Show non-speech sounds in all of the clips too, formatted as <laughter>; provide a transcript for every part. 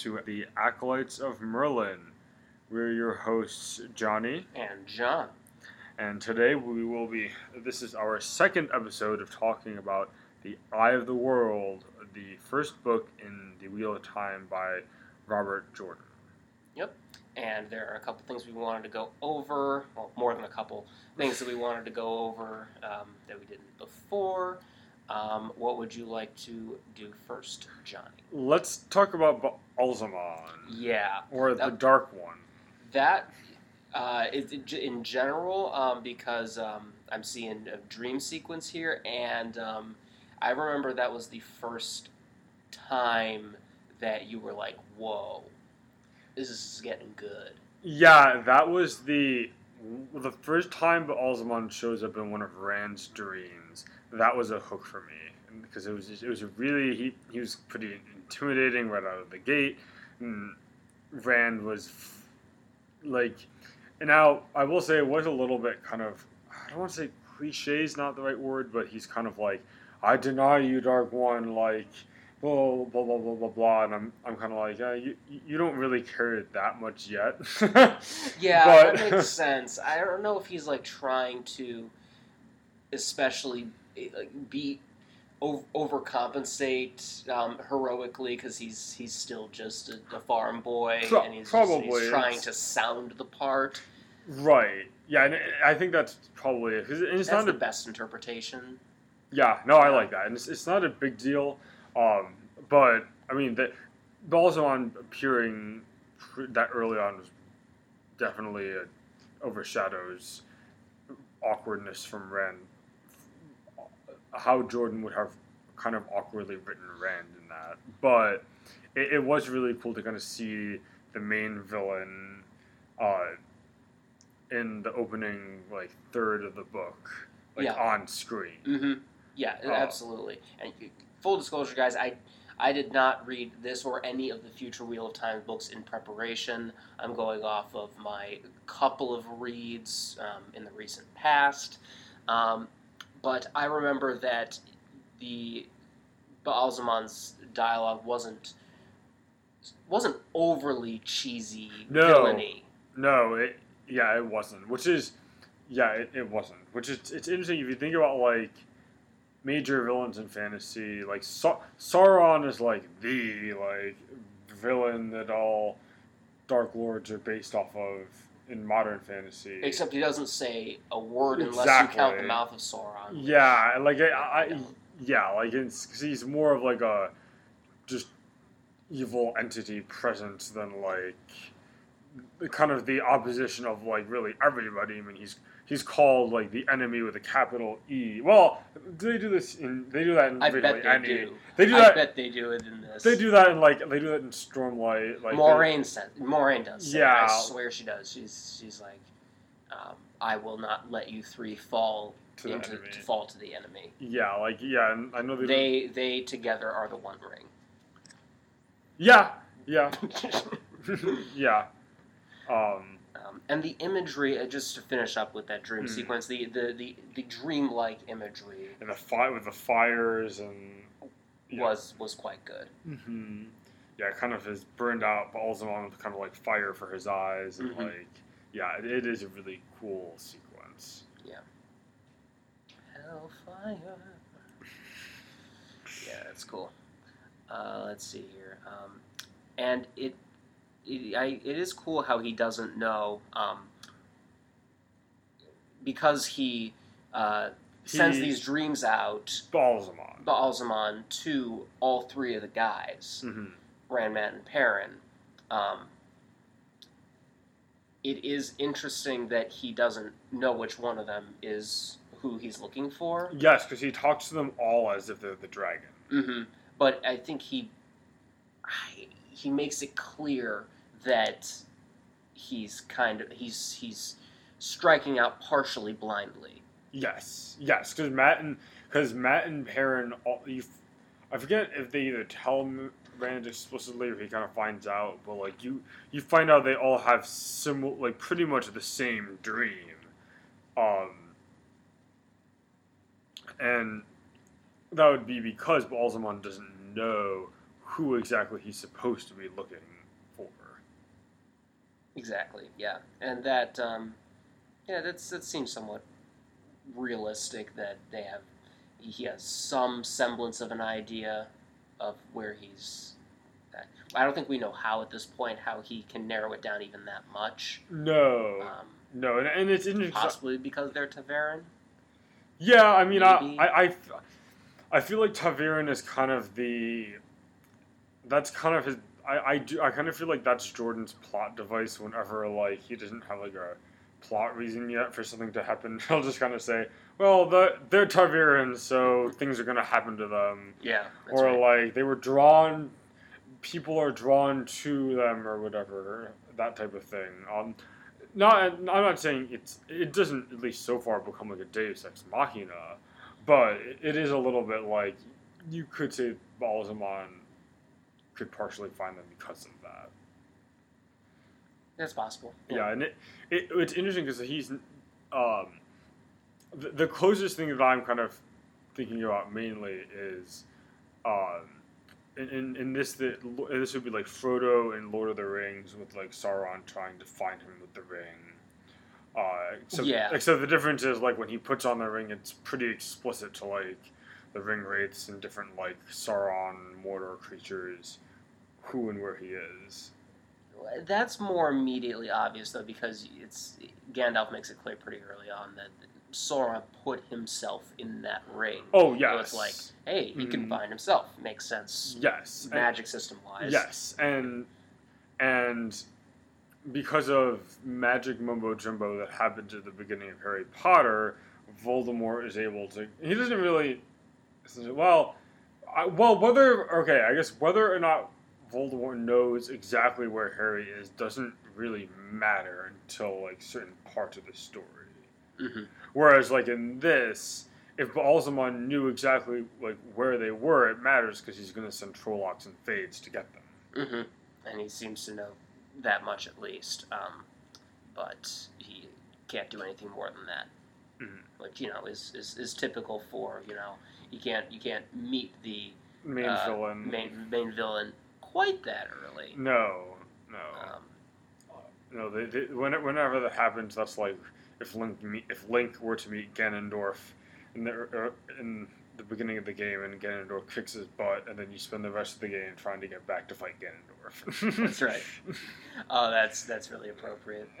to the Acolytes of Merlin. We're your hosts, Johnny, And John. and today we will be. This is our second episode of talking about The Eye of the World, the first book in The Wheel of Time by Robert Jordan. Yep. And there are a couple things we wanted to go over. Well, more than a couple things that we wanted to go over um, that we didn't before. Um, what would you like to do first, Johnny? Let's talk about Baalzamon, Yeah, or the Dark One. that uh, is in in general um, because um, I'm seeing a dream sequence here, and um, I remember that was the first time that you were like, "Whoa, this is getting good." Yeah, that was the the first time Baalzamon shows up in one of Rand's dreams. That was a hook for me because it was it was really he he was pretty intimidating right out of the gate. And Rand was f- like, and now I will say it was a little bit kind of I don't want to say cliche is not the right word, but he's kind of like I deny you, Dark One, like blah blah blah blah blah blah, and I'm I'm kind of like uh, you you don't really care that much yet. <laughs> Yeah, But- that makes <laughs> sense. I don't know if he's like trying to, especially eh, like, be over, overcompensate um, heroically because he's he's still just a, a farm boy Pro- and he's, probably, he's trying to sound the part. right? Yeah, and I think that's probably it. 'Cause it's That's not the a best interpretation. yeah. No, I like that, and it's, it's not a big deal. Um, but I mean that Baalzamon appearing pr- that early on was definitely uh overshadows awkwardness from Rand. How Jordan would have kind of awkwardly written Rand in that, but it, it was really cool to kind of see the main villain uh, in the opening like third of the book, like Yeah. on screen. Mm-hmm. Yeah, Oh. absolutely. And full disclosure, guys, I I did not read this or any of the future Wheel of Time books in preparation. I'm going off of my couple of reads um, in the recent past. Um, but I remember that the Baalzamon's dialogue wasn't wasn't overly cheesy No. villainy. No, it yeah, it wasn't. Which is yeah, it, it wasn't. Which is it's interesting if you think about like major villains in fantasy. Like Sa- Sauron is like the like villain that all Dark Lords are based off of in modern fantasy. Except he doesn't say a word unless you count the mouth of Sauron. yeah, like I, I Yeah. yeah, like it's cause he's more of like a just evil entity presence than like kind of the opposition of like really everybody. I mean, he's he's called like the enemy with a capital E. Well, do they do this in? They do that in I bet they do. They do I that. bet they do it in this. They do that in like they do that in Stormlight. Like Moiraine said. Moiraine does. Yeah. I swear she does. She's she's like, um, I will not let you three fall to the into enemy. to fall to the enemy. Yeah, like yeah, and I know they. They they together are the One Ring. yeah, yeah, <laughs> <laughs> yeah. Um, Um, and the imagery, uh, just to finish up with that dream Hmm. sequence, the, the, the, the dream-like imagery and the fight with the fires and yeah. was was quite good. hmm Yeah, kind of his burned out Baalzamon with kind of like fire for his eyes, and Mhm. like, yeah, it, it is a really cool sequence. Yeah. Hellfire. <laughs> Yeah, that's cool. Uh, let's see here. Um, and it, it, I, it is cool how he doesn't know um, because he uh, sends these dreams out, Balzamon. Baalzamon, to all three of the guys, hmm Randman and Perrin. Um, it is interesting that he doesn't know which one of them is who he's looking for. Yes, because he talks to them all as if they're the dragon. hmm But I think he I, he makes it clear that he's kind of he's he's striking out partially blindly. Yes, yes, because Mat and because Mat and Perrin, all, you, I forget if they either tell him Rand explicitly or he kind of finds out, but like you, you find out they all have similar, like pretty much the same dream, um, and that would be because Baalzamon doesn't know who exactly he's supposed to be looking. Exactly. Yeah, and that um, yeah, that's that seems somewhat realistic that they have he has some semblance of an idea of where he's. At. I don't think we know how at this point how he can narrow it down even that much. No, Um, no, and, and it's interesting. possibly because they're ta'veren. Yeah, I mean, I, I, I, I, f- I feel like ta'veren is kind of the. That's kind of his. I, I do. I kind of feel like that's Jordan's plot device. Whenever like he doesn't have like a plot reason yet for something to happen, <laughs> he'll just kind of say, "Well, the, they're ta'veren, so things are gonna happen to them," Yeah. Or right. like they were drawn. People are drawn to them, or whatever. That type of thing. Um, not. I'm not saying it's. It doesn't at least so far become like a Deus Ex Machina, but it- it is a little bit like you could say Baalzamon could partially find them because of that. That's possible. Yeah, and it, it it's interesting because he's um the, the closest thing that I'm kind of thinking about mainly is um in, in, in this the, this would be like Frodo in Lord of the Rings with like Sauron trying to find him with the ring. Uh, except, Yeah. except the difference is like when he puts on the ring, it's pretty explicit to like the ring wraiths and different like Sauron Mordor creatures, who and where he is. That's more immediately obvious though, because it's Gandalf makes it clear pretty early on that Sauron put himself in that ring. Oh So yes, it's like, hey, he can Mhm. find himself. Makes sense, yes, and- magic system wise. Yes, and and because of magic mumbo jumbo that happened at the beginning of Harry Potter, Voldemort is able to. He doesn't really. Well, I, well, whether okay, I guess whether or not Voldemort knows exactly where Harry is doesn't really matter until like certain parts of the story. hmm Whereas, like in this, if Baalzamon knew exactly like where they were, it matters because he's going to send Trollocs and Fades to get them. hmm And he seems to know that much at least. Um, but he can't do anything more than that. Mhm. Which you know is, is, is typical for you know you can't you can't meet the Main uh, villain. main main villain quite that early. No, no, Um, no. They, they, whenever that happens, that's like if Link meet, if Link were to meet Ganondorf in the er, in the beginning of the game, and Ganondorf kicks his butt, and then you spend the rest of the game trying to get back to fight Ganondorf. <laughs> That's right. oh, that's that's really appropriate. <laughs>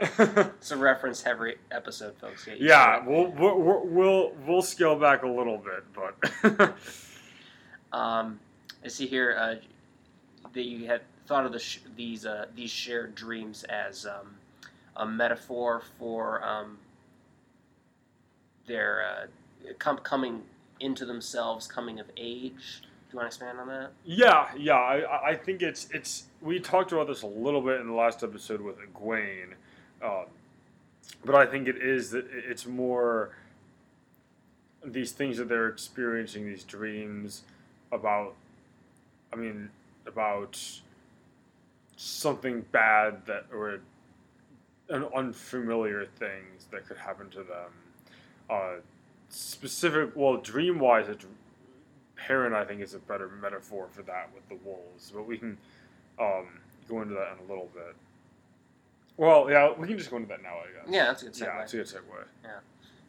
It's a reference every episode, folks. Yeah, we'll, we'll we'll we'll scale back a little bit, but <laughs> Um, I see here uh, that you had thought of the sh- these uh, these shared dreams as um, a metaphor for um, their uh, com- coming into themselves, coming of age. Do you want to expand on that? yeah, yeah. I I think it's it's we talked about this a little bit in the last episode with Egwene, um, but I think it is that it's more these things that they're experiencing, these dreams about. I mean, about something bad that or an unfamiliar things that could happen to them. Uh, specific, well, dream wise, a parent I think is a better metaphor for that with the wolves, but we can um, go into that in a little bit. Well, yeah, we can just go into that now, I guess. Yeah, that's a good segue. Yeah, it's a good segue.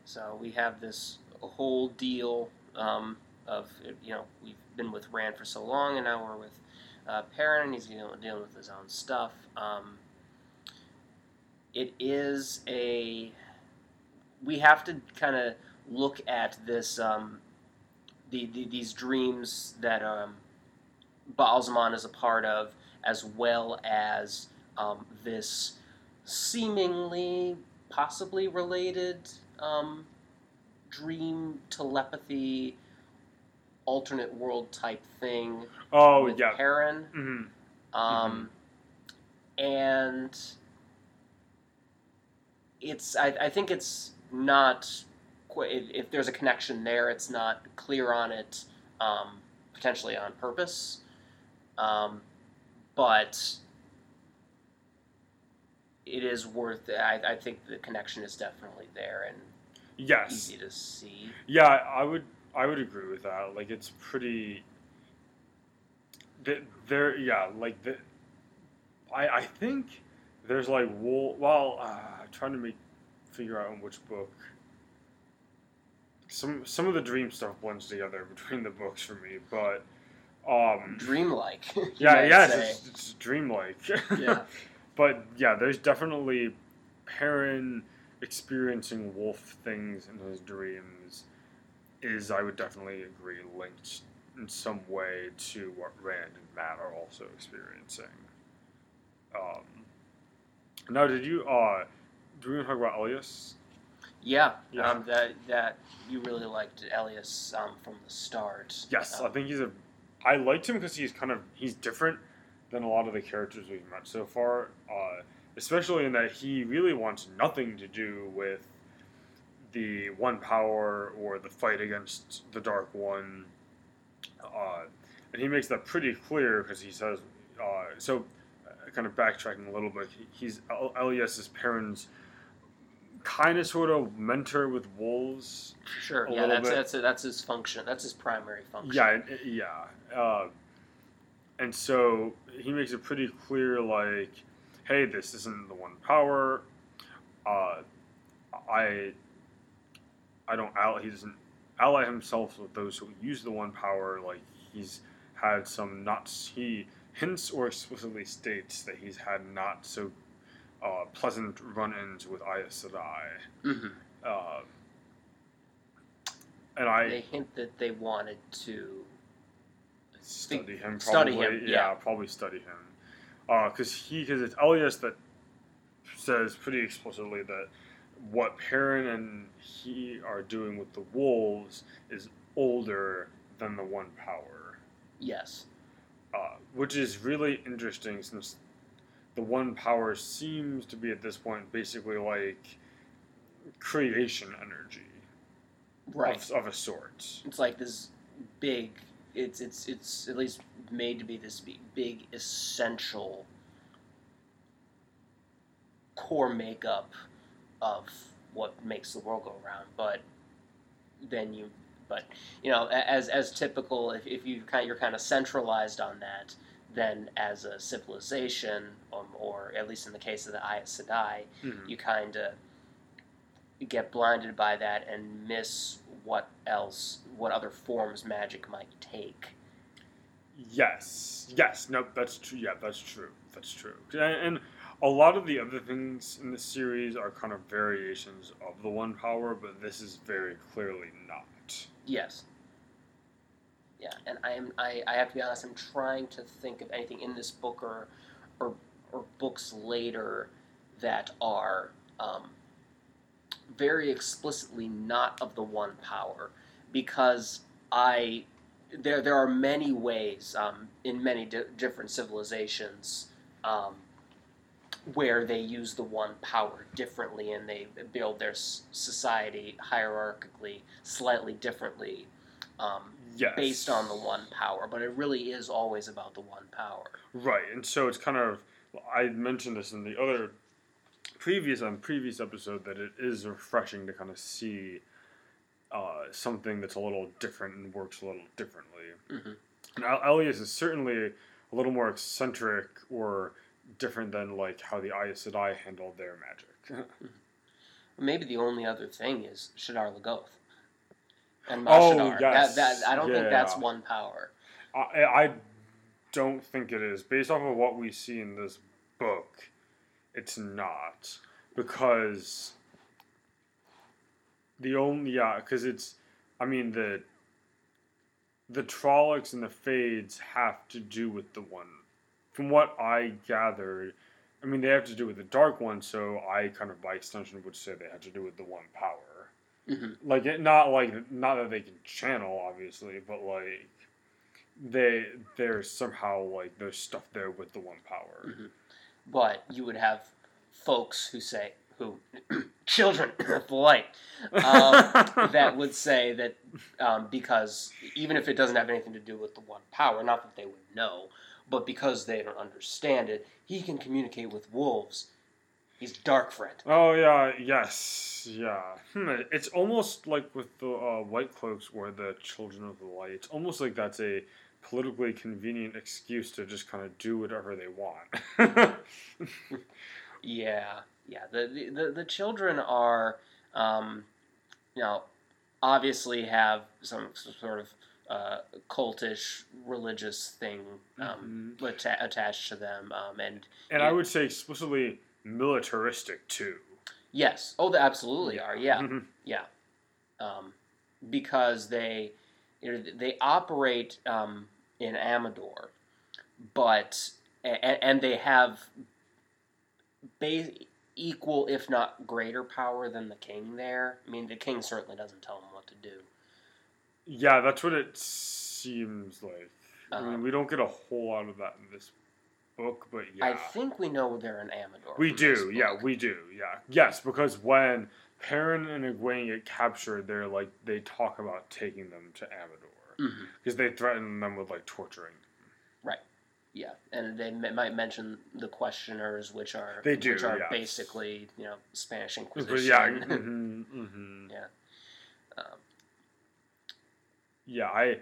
So we have this whole deal um, of you know we've been with Rand for so long, and now we're with uh, and he's dealing, dealing with his own stuff. Um, it is a we have to kind of look at this um, the, the these dreams that um, is a part of, as well as um, this seemingly possibly related um, dream telepathy alternate world type thing Oh, with yeah. Perrin. hmm Um, And it's I, I think it's not if, there's a connection there, it's not clear on it, um, potentially on purpose. Um, but it is worth. I, I think the connection is definitely there and Yes. easy to see. Yeah, I would I would agree with that. Like it's pretty there, yeah, like the, I I think there's like wool. Well, uh, I'm trying to make figure out in which book. Some some of the dream stuff blends together between the books for me, but um, Dreamlike. <laughs> yeah, yes, say. it's, it's dreamlike. Yeah. <laughs> but yeah, there's definitely Perrin experiencing wolf things in his dreams is I would definitely agree linked in some way to what Rand and Mat are also experiencing. Um, now, did you uh, do we want to talk about Elyas? Yeah, Yeah. Um, that that you really liked Elyas um, from the start. Yes, I Um, think he's a. I liked him because he's kind of he's different than a lot of the characters we've met so far. Uh, especially in that he really wants nothing to do with the One Power or the fight against the Dark One. Uh, and he makes that pretty clear because he says, uh, so uh, kind of backtracking a little bit, he's El- Elyas's parents kind of sort of mentor with wolves Sure. a Yeah, that's bit. that's that's his function. That's his primary function. Yeah, it- yeah. Uh, and so he makes it pretty clear, like, hey, this isn't the one power. Uh, I, I don't. He doesn't ally himself with those who use the one power. Like he's had some not. He hints or explicitly states that he's had not so uh, pleasant run-ins with Aes Sedai. hmm Uh, and I They hint that they wanted to. study him. Probably, Study him, yeah, yeah. probably study him. Because he, because it's Elyas that says pretty explicitly that what Perrin and he are doing with the wolves is older than the One Power, Yes. uh, which is really interesting since the One Power seems to be at this point basically like creation energy Right. of, of a sort. It's like this big. It's it's it's at least made to be this big, big essential core makeup of what makes the world go around. But then you, but you know, as as typical, if, if you kind you're kind of centralized on that, then as a civilization, um, or at least in the case of the Aes Sedai, Mhm. you kind of get blinded by that and miss what else, what other forms magic might take. Yes, yes, no, that's true. Yeah, that's true. That's true. And, and a lot of the other things in the series are kind of variations of the One Power, but this is very clearly not. Yes. Yeah, and I am I, I have to be honest, I'm trying to think of anything in this book or or, or books later that are um, very explicitly not of the one power because I there there are many ways um, in many di- different civilizations um, where they use the one power differently and they build their society hierarchically slightly differently um, Yes. based on the one power but it really is always about the one power Right, and so it's kind of. I mentioned this in the other previous on previous episode that it is refreshing to kind of see uh, something that's a little different and works a little differently. Mhm. And Elyas is certainly a little more eccentric or different than like how the Aes Sedai handled their magic. <laughs> maybe the only other thing is Shadar Logoth and Oh, yes. that, that, I don't think that's one power I, I don't think it is. Based off of what we see in this book, it's not. Because the only, yeah, because it's, I mean, the the Trollocs and the Fades have to do with the one. From what I gathered, I mean, they have to do with the Dark One, so I kind of by extension would say they have to do with the One Power. Hmm like it not like not that they can channel obviously but like they there's somehow like there's stuff there with the one power. Mhm. but you would have folks who say who <clears throat> children of the light um, <laughs> that would say that um, because even if it doesn't have anything to do with the one power, not that they would know, but because they don't understand it, he can communicate with wolves. He's dark friend. oh yeah yes yeah hmm, it's almost like with the uh, white cloaks or the children of the light it's almost like that's a politically convenient excuse to just kind of do whatever they want. <laughs> Yeah, yeah. The the, the, children are, um, you know, obviously have some, some sort of uh, cultish religious thing um, atta- attached to them, um, and and I would say explicitly militaristic too. yes, oh, they absolutely are. Yeah, Mhm. yeah, um, because they you know, they operate um, in Amador, but and, and they have ba- equal, if not greater, power than the king. There, I mean, the king certainly doesn't tell them what to do. Yeah, that's what it seems like. I mean, Um, we don't get a whole lot of that in this book, but yeah. I think we know they're in Amador. We from this do, yeah, we do, yeah. Yes, because when Perrin and Egwene get captured, they're like they talk about taking them to Amador Mhm. because they threaten them with like torturing. Right. Yeah, and they m- might mention the questioners, which are They do, which are yeah. basically you know Spanish But Inquisition. <laughs> yeah, hmm hmm Um, yeah. I,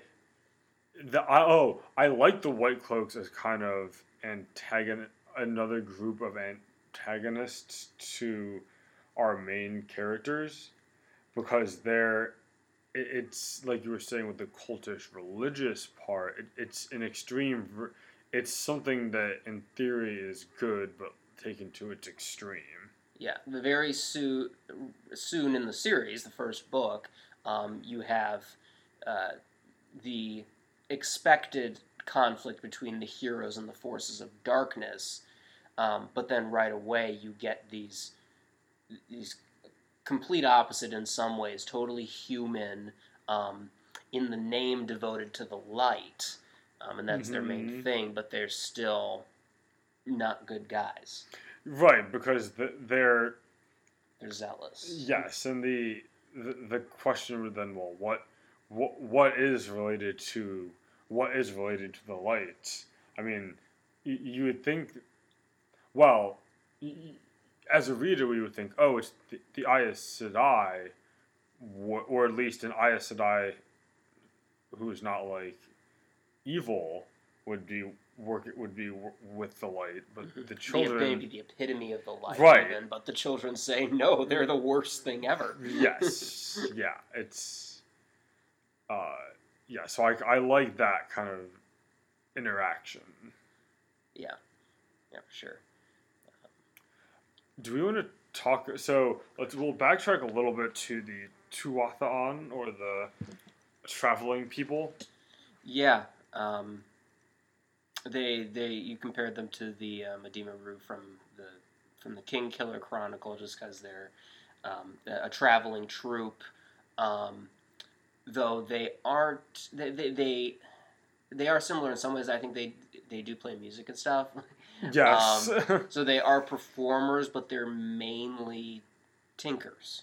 the I, oh, I like the White Cloaks as kind of antagon another group of antagonists to our main characters because they're it- it's like you were saying with the cultish religious part it, it's an extreme it's something that in theory is good but taken to its extreme Yeah, the very soon, soon in the series, the first book, um, you have uh, the expected conflict between the heroes and the forces of darkness, um, but then right away you get these these complete opposite in some ways, totally human, um, in the name devoted to the light, um, and that's their main Mhm. thing, but they're still not good guys. right because the, they're They're zealous. Yes, and the, the the question would then, well, what what what is related to what is related to the light? I mean, you, you would think, well, y- y- as a reader, we would think, oh, it's the, the Aes Sedai, wh- or at least an Aes Sedai who is not like evil would be work it would be with the light, but Mhm. the The- children. maybe the epitome of the light, Right. even, but the children say no, they're the worst thing ever. yes <laughs> yeah it's uh yeah so I, I like that kind of interaction Yeah, yeah, for sure. do we want to talk so let's we'll backtrack a little bit to the Tuathaan or the traveling people Yeah, um, they they you compared them to the uh, Edema Ruh from the from the Kingkiller Chronicle, just because they're um, a a traveling troupe. Um, though they aren't, they, they they they are similar in some ways. I think they they do play music and stuff. <laughs> yes <laughs> So they are performers, but they're mainly tinkers.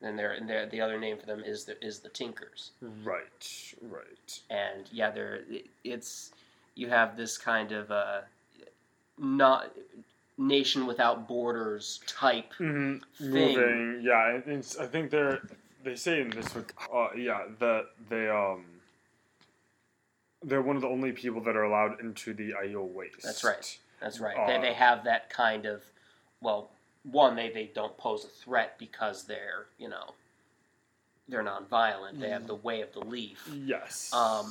And they're, and they're, the other name for them is the is the tinkers. right right And yeah, they're it's you have this kind of uh, not nation without borders type. hmm Thing. moving yeah i think they're they say in this book uh yeah that they um they're one of the only people that are allowed into the Aiel Waste. That's right. That's right. Uh, they, they have that kind of well, one they, they don't pose a threat because they're you know they're nonviolent. They have the way of the leaf. Yes. Um,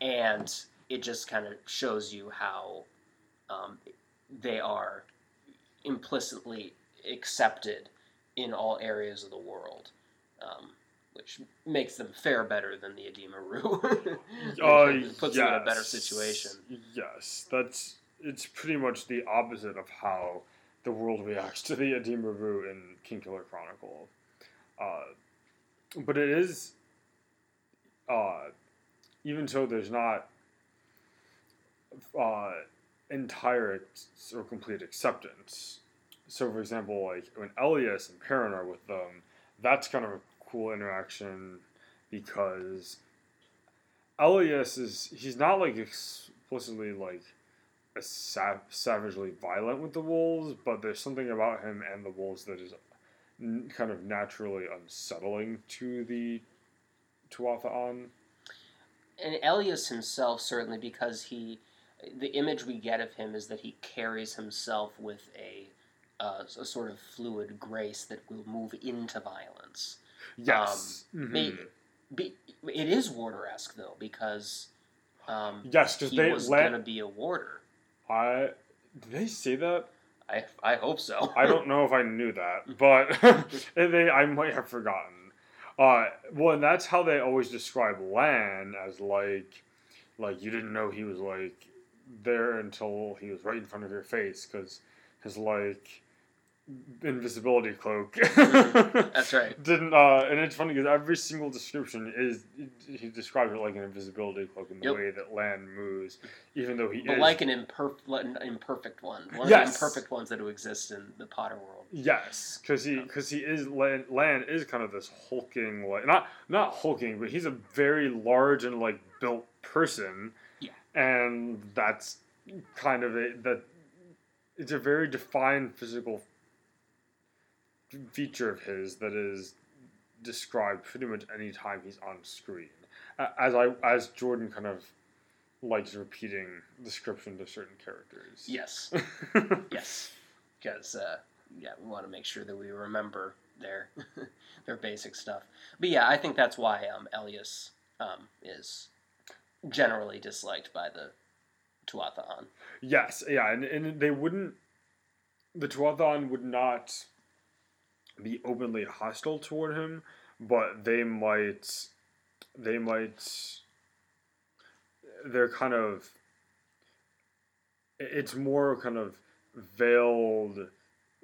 and it just kind of shows you how um, they are implicitly accepted in all areas of the world, um, which makes them fare better than the Edema Ruh. <laughs> <laughs> Uh, puts them in a better situation. Yes, that's it's pretty much the opposite of how the world reacts <laughs> to the Edema Ruh in Kingkiller Chronicle. Uh, but it is, uh, even so, there's not uh, entire or complete acceptance. So, for example, like when Elyas and Perrin are with them, that's kind of a cool interaction because Elyas is he's not like explicitly like a sav- savagely violent with the wolves, but there's something about him and the wolves that is n- kind of naturally unsettling to the Tuathaan. and Elyas himself certainly because he, the image we get of him is that he carries himself with a, uh, a sort of fluid grace that will move into violence. Yes. Um, Mhm. May- Be, it is warder esque though because um, yes, because they was let. gonna be a warder. I did they say that? I I hope so. I don't know if I knew that, <laughs> but <laughs> they I might have forgotten. Uh, well, and that's how they always describe Lan as like, like you didn't know he was like there until he was right in front of your face because his like invisibility cloak. That's right. <laughs> Didn't uh, and it's funny because every single description is he describes it like an invisibility cloak in the Yep. way that Lan moves, even though he But is like an imperfect, an imperfect one, one Yes. of the imperfect ones that do exist in the Potter world. Yes, because he because he is Lan, Lan is kind of this hulking like not not hulking, but he's a very large and like built person. Yeah. and that's kind of a that it's a very defined physical feature of his that is described pretty much any time he's on screen. As I as Jordan kind of likes repeating description to certain characters. Yes, <laughs> yes, because uh, yeah, we want to make sure that we remember their <laughs> their basic stuff. But yeah, I think that's why um, Elyas um, is generally disliked by the Tuatha Yes, yeah, and, and they wouldn't. The Tuatha'an would not be openly hostile toward him, but they might. They might. They're kind of. It's more kind of veiled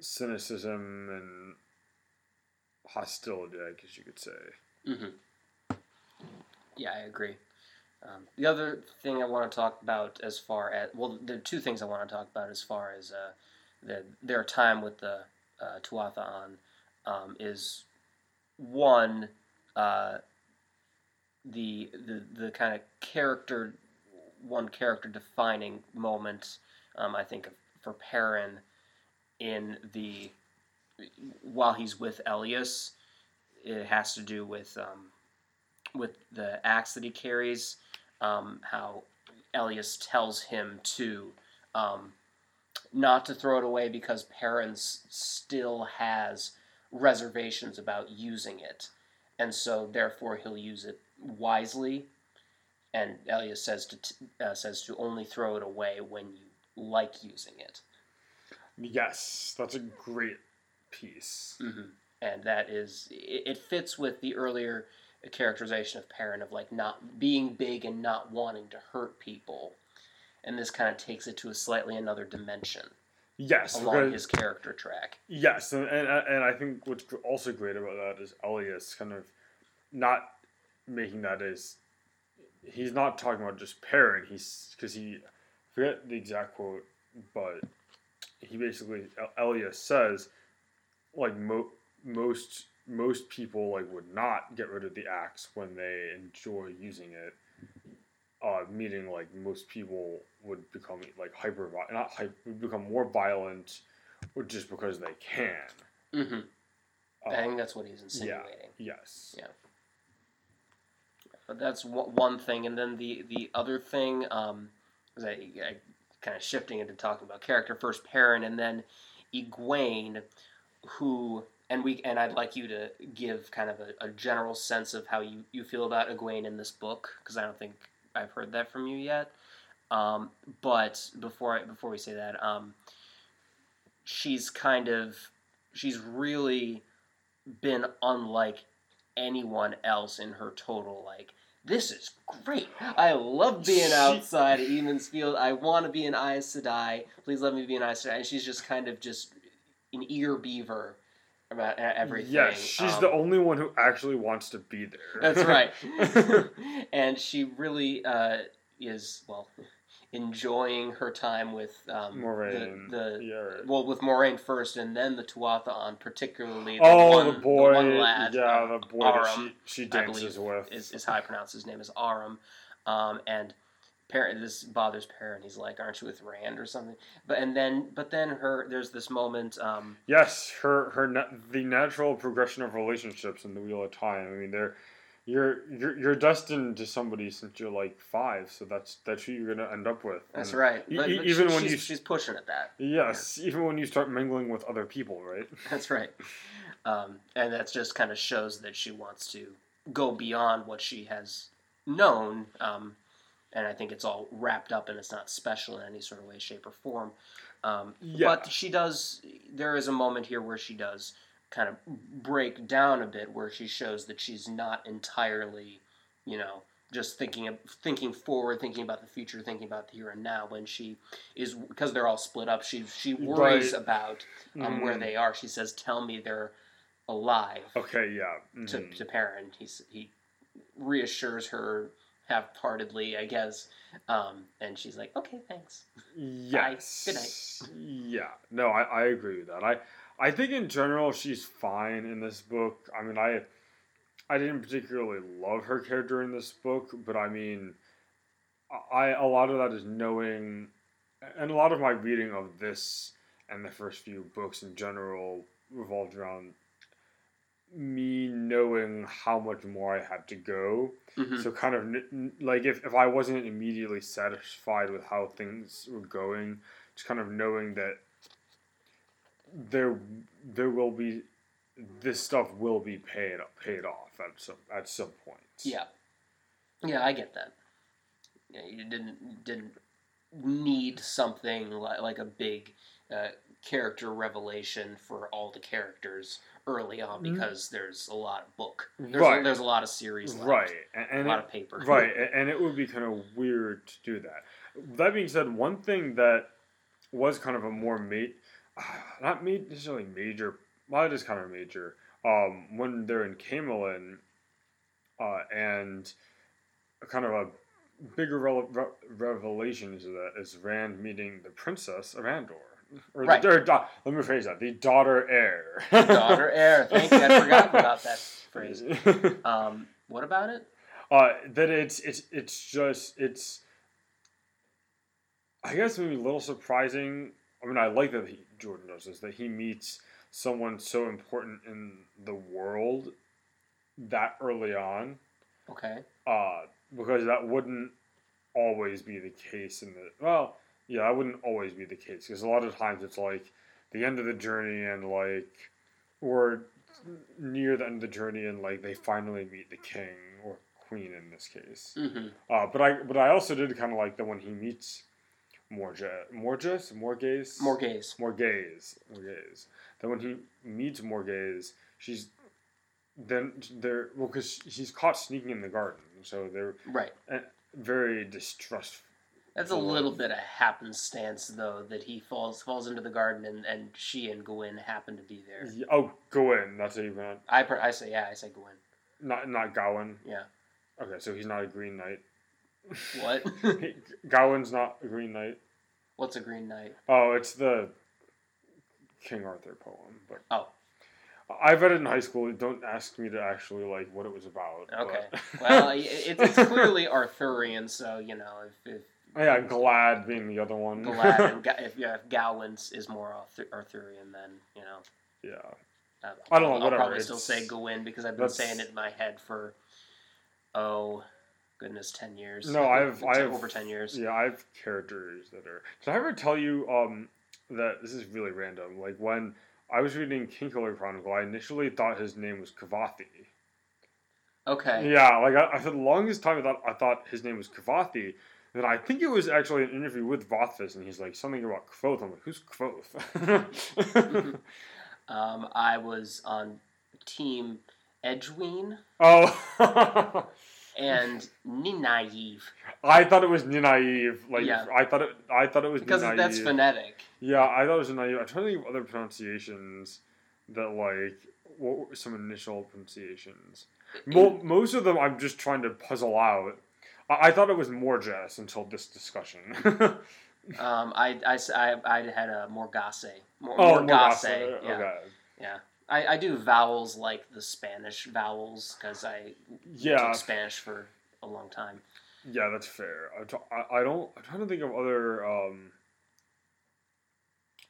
cynicism and hostility, I guess you could say. Mm-hmm. Yeah, I agree. Um, the other thing I want to talk about, as far as well, there are two things I want to talk about as far as uh, the, their time with the uh, Tuatha um, is one uh, the the the kind of character one character defining moment um, I think for Perrin in the while he's with Elyas it has to do with um, with the axe that he carries um, how Elyas tells him to um, not to throw it away because Perrin's still has reservations about using it, and so therefore he'll use it wisely. And Elyas says to t- uh, says to only throw it away when you like using it, Yes, that's a great piece. mm-hmm. and that is it, it fits with the earlier characterization of Perrin of like not being big and not wanting to hurt people, and this kind of takes it to a slightly another dimension Yes, along because- his character track. Yes, and, and and I think what's also great about that is Elyas kind of not making that as he's not talking about just Perrin. He's because he I forget the exact quote, but he basically Elyas says like mo- most most people like would not get rid of the axe when they enjoy using it. Uh, meaning like most people would become like hyper not hyper would become more violent or just because they can. hmm Uh, I think that's what he's insinuating. yes. Yeah. But that's one thing, and then the the other thing um, is I, I kind of shifting into talking about character first, Perrin, and then Egwene, who and we and I'd like you to give kind of a, a general sense of how you, you feel about Egwene in this book because I don't think I've heard that from you yet. Um, but before I, before we say that, um, she's kind of she's really been unlike anyone else in her total like this is great. I love being outside of Emond's Field. I want to be an Aes Sedai. Please let me be an Aes Sedai. And she's just kind of just an ear beaver about everything. Yes, she's Um, the only one who actually wants to be there. That's right. <laughs> <laughs> and she really uh, is well enjoying her time with um, Moiraine. the, the yeah. right. well with Moiraine first, and then the Tuatha'an, particularly the oh, one, the boy. one lad, yeah, um, the boy that Aram, she, she I dances believe with. is, is how I pronounce his name is Aram, um, and Perrin this bothers Perrin. He's like, "Aren't you with Rand or something?" But and then but then her there's this moment. Um, Yes, her her na- the natural progression of relationships in the Wheel of Time. I mean, they're you're you're you're destined to somebody since you're like five, so that's that's who you're gonna end up with. That's And right. e- But, but even she- when she's, you- she's pushing at that. Yes, even when you start mingling with other people, right? <laughs> That's right. Um, and that just kind of shows that she wants to go beyond what she has known. Um, and I think it's all wrapped up and it's not special in any sort of way, shape, or form. Um, Yeah. But she does, there is a moment here where she does kind of break down a bit, where she shows that she's not entirely, you know, just thinking of, thinking forward, thinking about the future, thinking about the here and now. When she is, because they're all split up, she she worries Right. about um, where Mm. they are. She says, "Tell me they're alive." Okay, yeah. To mhm. to Perrin, he's he reassures her half-heartedly, I guess, um, and she's like, "Okay, thanks." Yes. Good night. Yeah. No, I, I agree with that. I I think in general she's fine in this book. I mean, I I didn't particularly love her character in this book, but I mean, I a lot of that is knowing, and a lot of my reading of this and the first few books in general revolved around me knowing how much more I had to go. Mhm. So kind of like if, if I wasn't immediately satisfied with how things were going, just kind of knowing that there there will be this stuff will be paid paid off at some at some point. Yeah, yeah, I get that. Yeah, you didn't you didn't need something like, like a big uh, character revelation for all the characters early on Mhm. because there's a lot of book. There's, Right. a, there's a lot of series left. Right, and, A lot it- of paper. right, and it would be kind of weird to do that. That being said, one thing that was kind of a more mate, not ma- necessarily major, well, it is kind of major. Um, when they're in Caemlyn, uh, and kind of a bigger rele- re- revelation is that is Rand meeting the princess of Andor, or Right. the, da- let me rephrase that: the daughter heir. Daughter heir. <laughs> Thank you. I forgot about that phrase. <laughs> Um, what about it? uh, that it's it's it's just it's I guess maybe a little surprising. I mean, I like that he, Jordan does this that he meets someone so important in the world that early on, Okay. uh, because that wouldn't always be the case in the well, yeah, that wouldn't always be the case because a lot of times it's like the end of the journey and like or near the end of the journey and like they finally meet the king or queen in this case. Mm-hmm. Uh, but I but I also did kind of like the when he meets Morja Morjas Morgase More gays. Morgase Morgase. Then when he meets Morgase, she's then they're well because she's caught sneaking in the garden, so they're Right. very distrustful. That's a little bit of happenstance, though, that he falls falls into the garden and, and she and Gwen happen to be there. Yeah, Oh, Gawain. That's pronounce. I per, I say yeah, I say Gwen. Not not Gawain. Yeah. Okay, so he's not a Green Knight. <laughs> What? Gawain's not a Green Knight. What's a Green Knight? Oh, it's the King Arthur poem. But Oh. I've read it in high school. Don't ask me to actually like what it was about. Okay. Well, <laughs> it, it's clearly Arthurian, so you know if, if yeah, glad being the other one. Glad <laughs> and Ga- if, yeah, if Gawain's is more Arthur, Arthurian, then you know. yeah. uh, I don't know, what I'll whatever, probably still it's- say Gawain because I've been that's- saying it in my head for oh goodness, ten years. No, <laughs> I've- It's I've- over ten years. Yeah, I have characters that are. Did I ever tell you um that this is really random? Like when I was reading Kingkiller Chronicle, I initially thought his name was Kavathi. Okay. Yeah, like I, I for the longest time I thought I thought his name was Kavathi. Then I think it was actually an interview with Rothfuss, and he's like something about Kvothe. I'm like, who's Kvothe? <laughs> Um, I was on Team Edgeween oh, and Ninaive I thought it was Ninaive. Like Yeah. I thought it. I thought it was because Ninaive. that's phonetic. Yeah, I thought it was Ninaive. I'm trying to think of other pronunciations that like what were some initial pronunciations. Mo- most of them I'm just trying to puzzle out. I, I thought it was more jazz until this discussion. <laughs> Um, I, I, I, I had a Morgase. Mor- oh, Morgase. Morgase. Yeah. Okay. Yeah. I, I do vowels like the Spanish vowels because I Yeah, took Spanish for a long time. yeah, that's fair. I, t- I, I don't. I'm trying to think of other um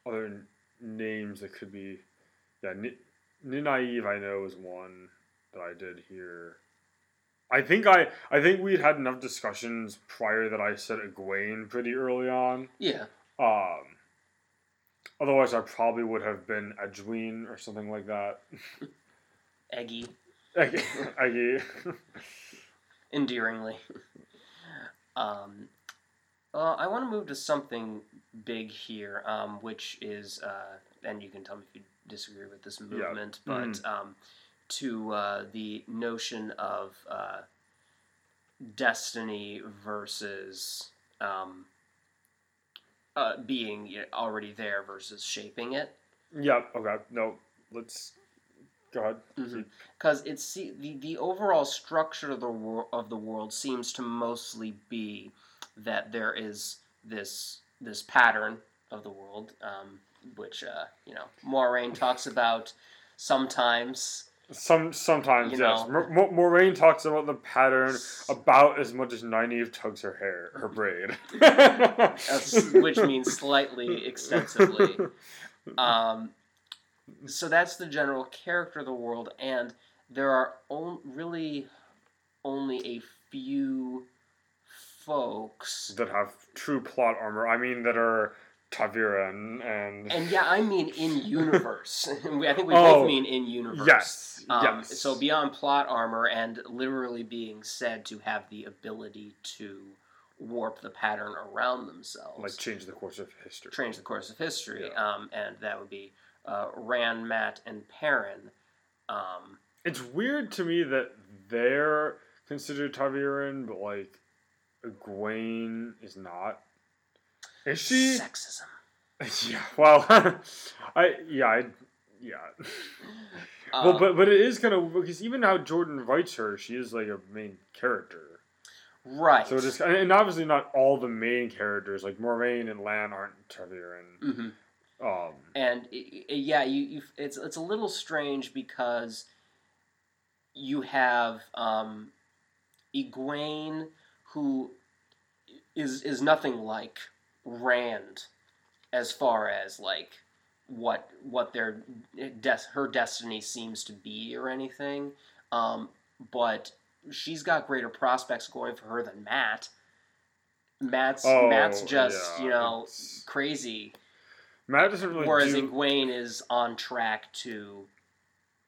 other n- names that could be. Yeah, Ni- Ninaive I know is one that I did hear. I think I I think we'd had enough discussions prior that I said Egwene pretty early on. Yeah. Um, otherwise, I probably would have been Edwene or something like that. Eggy. Eggy. <laughs> Eggy. <laughs> endearingly. Um, uh, I want to move to something big here, um, which is, uh, and you can tell me if you disagree with this movement, but Mhm. um, to uh, the notion of uh, destiny versus um, uh, being already there versus shaping it. yeah. Okay. No. Let's go ahead. Because it's see, the the overall structure of the wor- of the world seems to mostly be that there is this this pattern of the world, um, which uh, you know Moiraine talks about sometimes. Some sometimes You yes. know. Mor- Mor- Moiraine talks about the pattern about as much as Nynaeve tugs her hair, her braid. <laughs> Which means slightly extensively. Um, so that's the general character of the world, and there are on, really only a few folks that have true plot armor. I mean, that are ta'veren and, And yeah, I mean in <laughs> universe. <laughs> I think we Oh, both mean in universe. yes, Um, yes. So beyond plot armor and literally being said to have the ability to warp the pattern around themselves, like change the course of history. change the course of history, Yeah. um, and that would be uh, Rand, Mat, and Perrin. Um, It's weird to me that they're considered ta'veren, but like Egwene is not. Is she? Sexism. <laughs> Yeah. Well, <laughs> I yeah I yeah. well, Um, but but it is kind of because even how Jordan writes her, she is like a main character. right. So it is, and obviously not all the main characters like Moiraine and Lan aren't ta'veren. Mhm. Um, and i i yeah, you, you it's it's a little strange because you have um, Egwene, who is is nothing like Rand, as far as like what what their des- her destiny seems to be or anything, um, but she's got greater prospects going for her than Mat. Mat's oh, Mat's just yeah, you know it's- crazy Mat doesn't really Whereas do. Egwene is on track to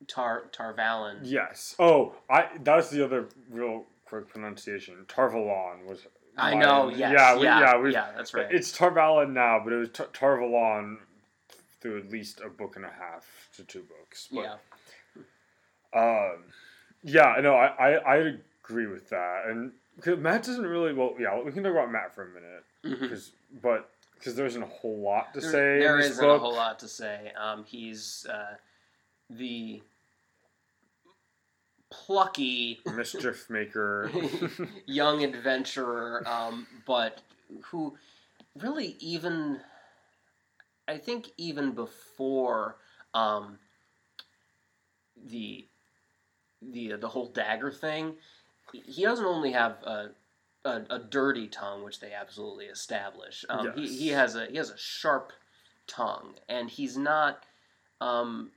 Tar Tarvalon. Yes. Oh, I. That's the other real quick pronunciation. Tar Valon was. I know. Yes. Yeah. We, yeah. yeah. we, that's right. It's Tarvalon now, but it was Tar- Tarvalon through at least a book and a half to two books. But, yeah. Um. Yeah. No. I. I. I agree with that, and 'cause Mat doesn't really. Well, yeah. We can talk about Mat for a minute, because but because there isn't a whole lot to There, say. there isn't book. a whole lot to say. Um, he's uh, the plucky <laughs> mischief maker. <laughs> young adventurer, um, but who really even I think even before um, the the the whole dagger thing, he doesn't only have a, a, a dirty tongue, which they absolutely establish. Um, he, he has a he has a sharp tongue, and he's not. Um,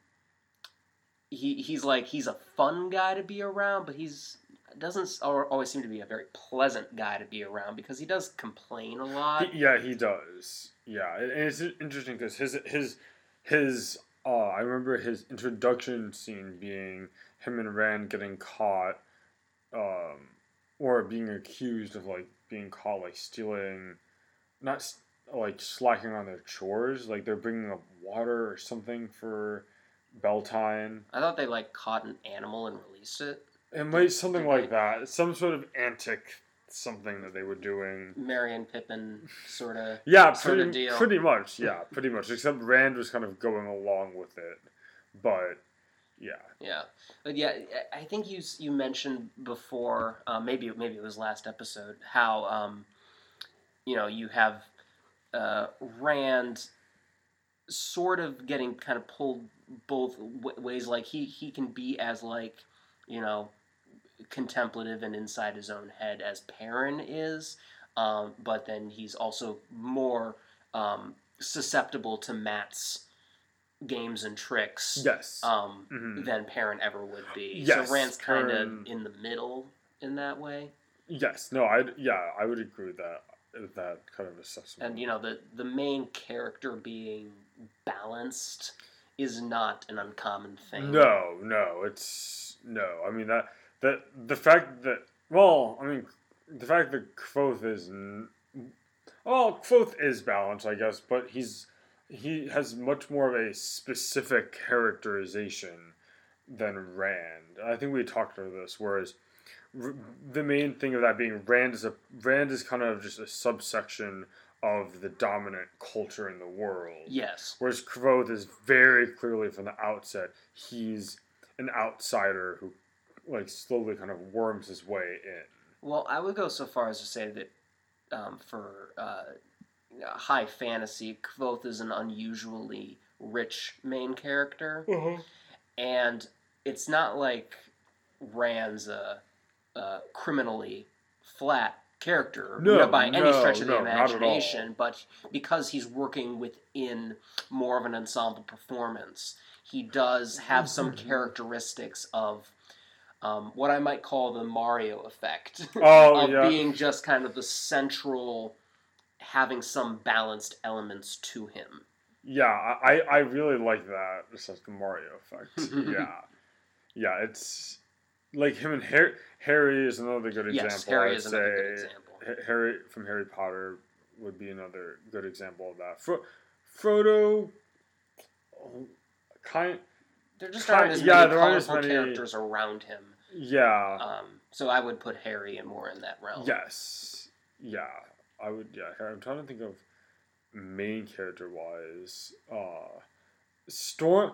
he he's like he's a fun guy to be around, but he's doesn't always seem to be a very pleasant guy to be around because he does complain a lot. Yeah, he does. Yeah, and it's interesting because his his his uh, I remember his introduction scene being him and Rand getting caught, um, or being accused of like being caught like stealing, not like slacking on their chores, like they're bringing up water or something for Bel Tine. I thought they like caught an animal and released it. It might something like that, some sort of antic something that they were doing. Merry and Pippin sort of. <laughs> Yeah, sort of pretty, deal. pretty much. Yeah, <laughs> pretty much. Except Rand was kind of going along with it, but yeah, Yeah, but yeah, I I think you you mentioned before, uh, maybe maybe it was last episode, how um, you know you have uh, Rand sort of getting kind of pulled both w- ways. Like he he can be as like you know contemplative and inside his own head as Perrin is, um, but then he's also more um, susceptible to Mat's games and tricks yes, um, Mhm. than Perrin ever would be. Yes, so Rand's kind of in the middle in that way. Yes, no, I yeah, I would agree with that with that kind of assessment. And you know, the the main character being balanced is not an uncommon thing. No, no, it's no. I mean that that the fact that well, I mean the fact that Kvothe is well, Kvothe is balanced, I guess, but he's he has much more of a specific characterization than Rand. I think we talked about this, whereas the main thing of that being Rand is a Rand is kind of just a subsection of the dominant culture in the world. Yes. Whereas Kvothe is very clearly from the outset, he's an outsider who like slowly kind of worms his way in. Well, I would go so far as to say that um, for uh, high fantasy, Kvothe is an unusually rich main character, and it's not like Rand's a, a criminally flat character No, by any no, stretch of the no, imagination, but because he's working within more of an ensemble performance, he does have some Mhm. characteristics of um, what I might call the Mario effect <laughs> Oh, of yeah. being just kind of the central, having some balanced elements to him. Yeah, I, I really like that. It's like the Mario effect. <laughs> yeah. Yeah, it's like him and Harry. Harry is another good example. yes, Harry I'd is another good example. Harry from Harry Potter would be another good example of that. Fro- Frodo, oh, kind, There just Ki- aren't as yeah, many there aren't as colorful many- characters around him. yeah, Um, so I would put Harry in more in that realm. yes, yeah. I would, yeah. I'm trying to think of main character wise. Uh, Storm.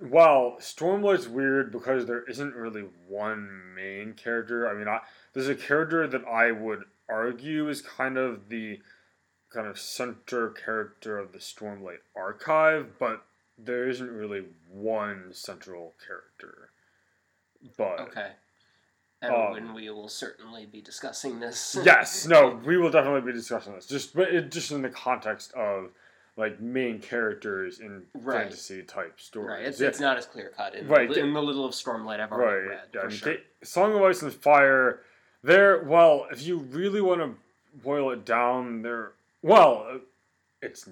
Well, Stormlight's weird because there isn't really one main character. I mean, I, there's a character that I would argue is kind of the kind of center character of the Stormlight archive, but there isn't really one central character. But Okay. And Um, when we will certainly be discussing this. yes, no, <laughs> we will definitely be discussing this. Just but it, just in the context of like main characters in Right. fantasy type stories. Right, it's, Yeah. it's not as clear cut in, Right. the, in the little of Stormlight I've already right. read. yeah, for sure. Ga- Song of Ice and Fire. There, well, if you really want to boil it down, there, well, it's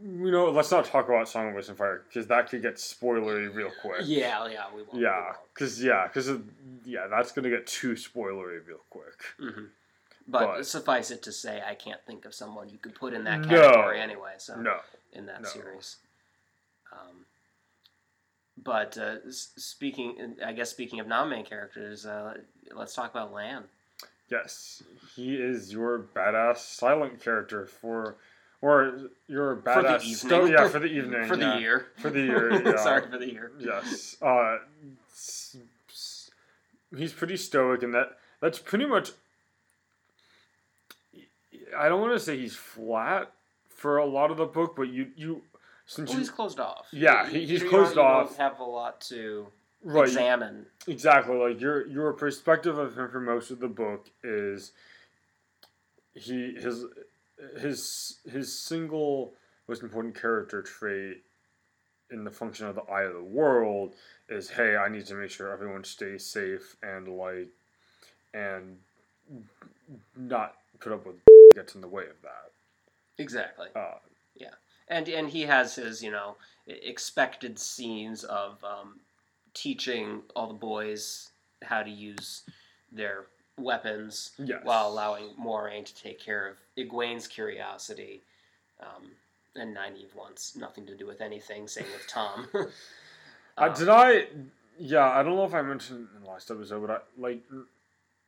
you know, let's not talk about Song of Ice and Fire because that could get spoilery real quick. Yeah, yeah, we won't. Yeah, because yeah, because yeah, that's gonna get too spoilery real quick. hmm But, But- suffice it to say, I can't think of someone you could put in that No. category anyway. So No, in that No. series. Um, but uh, speaking, I guess speaking of non-main characters, uh, let's talk about Lan. yes, he is your badass silent character for, or your For the badass sto- yeah, for the <laughs> evening, for yeah. the year. For the year, yeah. <laughs> Sorry for the year. Yes. Uh, he's pretty stoic, and that that's pretty much. I don't want to say he's flat for a lot of the book, but you you since Well, you he's closed off. Yeah, he- he's you closed you off. Have a lot to right examine. exactly like your your perspective of him for most of the book is he his his his single most important character trait in the function of the eye of the world is hey i need to make sure everyone stays safe and like and not put up with gets in the way of that Exactly. uh, and and he has his you know expected scenes of um, teaching all the boys how to use their weapons yes while allowing Moiraine to take care of Egwene's curiosity. Um, and Nynaeve wants nothing to do with anything. Same with Tom. <laughs> <laughs> uh, Um, did i yeah i don't know if i mentioned in the last episode but i like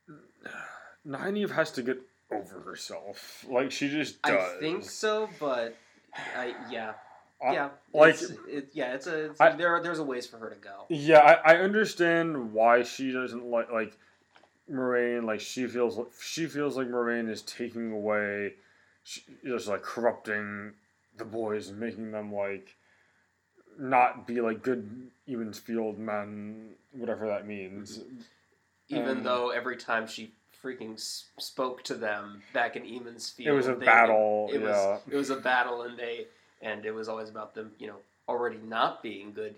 <sighs> Nynaeve has to get over herself like she just does I think so, but I yeah I- yeah like- it's, it, yeah it's a it's, I- there are, there's a ways for her to go. Yeah, I, I understand why she doesn't like like Moiraine. Like she feels she feels like Moiraine is taking away, she, just like corrupting the boys and making them like not be like good even field men, whatever that means. Even Um, though every time she freaking spoke to them back in Emond's Field, It was a they- battle. It, yeah, was it was a battle, and they and it was always about them, you know, already not being good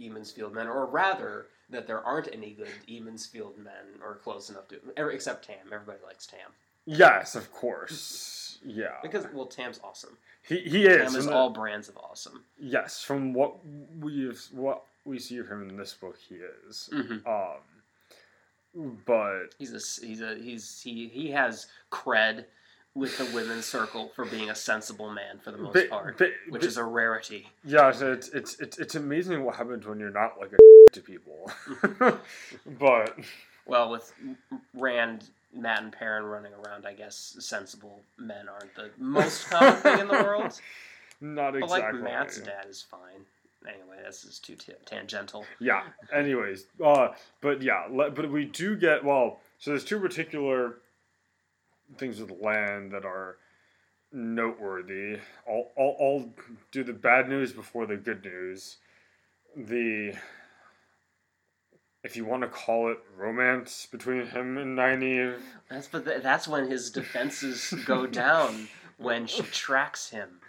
Emond's Field men, or rather, that there aren't any good Emond's Field men or close enough to, except Tam. Everybody likes Tam Yes, of course. Yeah. because well, Tam's awesome. he he is. Tam is the- all brands of awesome. yes, from what we've what we see of him in this book, he is. hmm Um, but He's a he's a he's he he has cred with the women's circle for being a sensible man for the most but, part, but, which but- is a rarity. yeah, so it's, it's it's it's amazing what happens when you're not like a <laughs> to people. <laughs> but Well, with Rand, Mat, and Perrin running around, I guess sensible men aren't the most common thing in the world. <laughs> not exactly. But like Mat's dad is fine. Anyway, this is too t- tangential. Yeah. Anyways, uh, but yeah, le- but we do get well. So there's two particular things with Lan that are noteworthy. I'll, I'll, I'll do the bad news before the good news. The if you want to call it romance between him and Nynaeve, That's but th- that's when his defenses go down when she tracks him,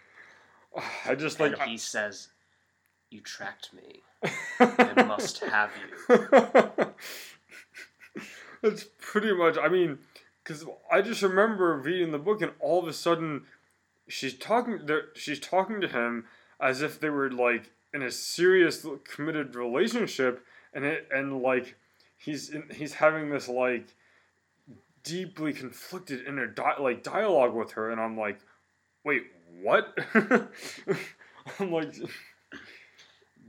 <sighs> I just like and he says, "You tracked me. I must have you." <laughs> That's pretty much. I mean, because I just remember reading the book, and all of a sudden, she's talking. She's talking to him as if they were like in a serious, committed relationship, and it and like he's in, he's having this like deeply conflicted inner di- like dialogue with her, and I'm like, wait, what? <laughs> I'm like,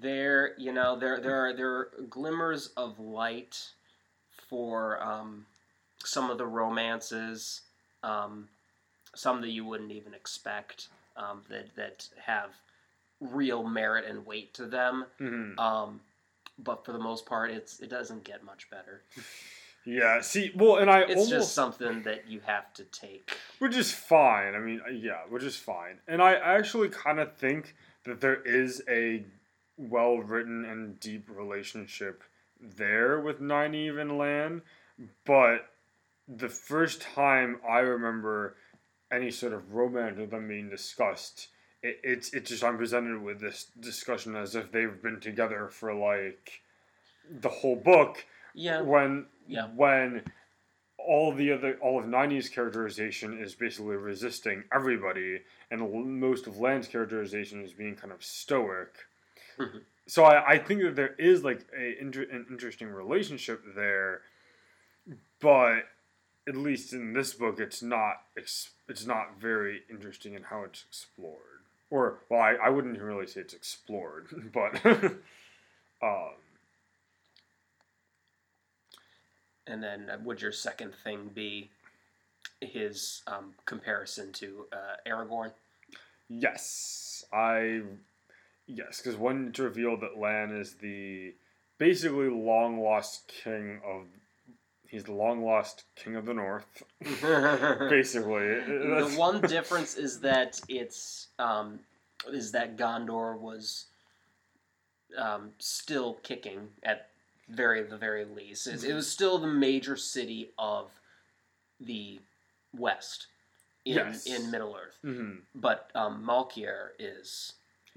there you know there there are there are glimmers of light for um, some of the romances um, some that you wouldn't even expect um, that that have real merit and weight to them mhm. um, but for the most part it's it doesn't get much better <laughs> yeah. See, well, and I it's almost just something that you have to take Which is fine. I mean, yeah, which is fine. And I actually kind of think that there is a well written and deep relationship there with Nynaeve and Lan. But the first time I remember any sort of romance with them being discussed, it, it's, it's just I'm presented with this discussion as if they've been together for like the whole book yeah when Yeah. when all the other all of 90s characterization is basically resisting everybody and most of Lan's characterization is being kind of stoic <laughs> So I, I think that there is like a inter- an interesting relationship there but at least in this book it's not it's not very interesting in how it's explored or well I, I wouldn't really say it's explored <laughs> but um and then uh, would your second thing be his um, comparison to uh, Aragorn Yes, I. Yes, because when it's revealed that Lan is the basically long lost king of. He's the long lost king of the north, <laughs> basically. the one <laughs> difference is that it's um, is that Gondor was um, still kicking at very the very least. It, it was still the major city of the west in Yes. in Middle Earth, Mhm. but um, Malkier is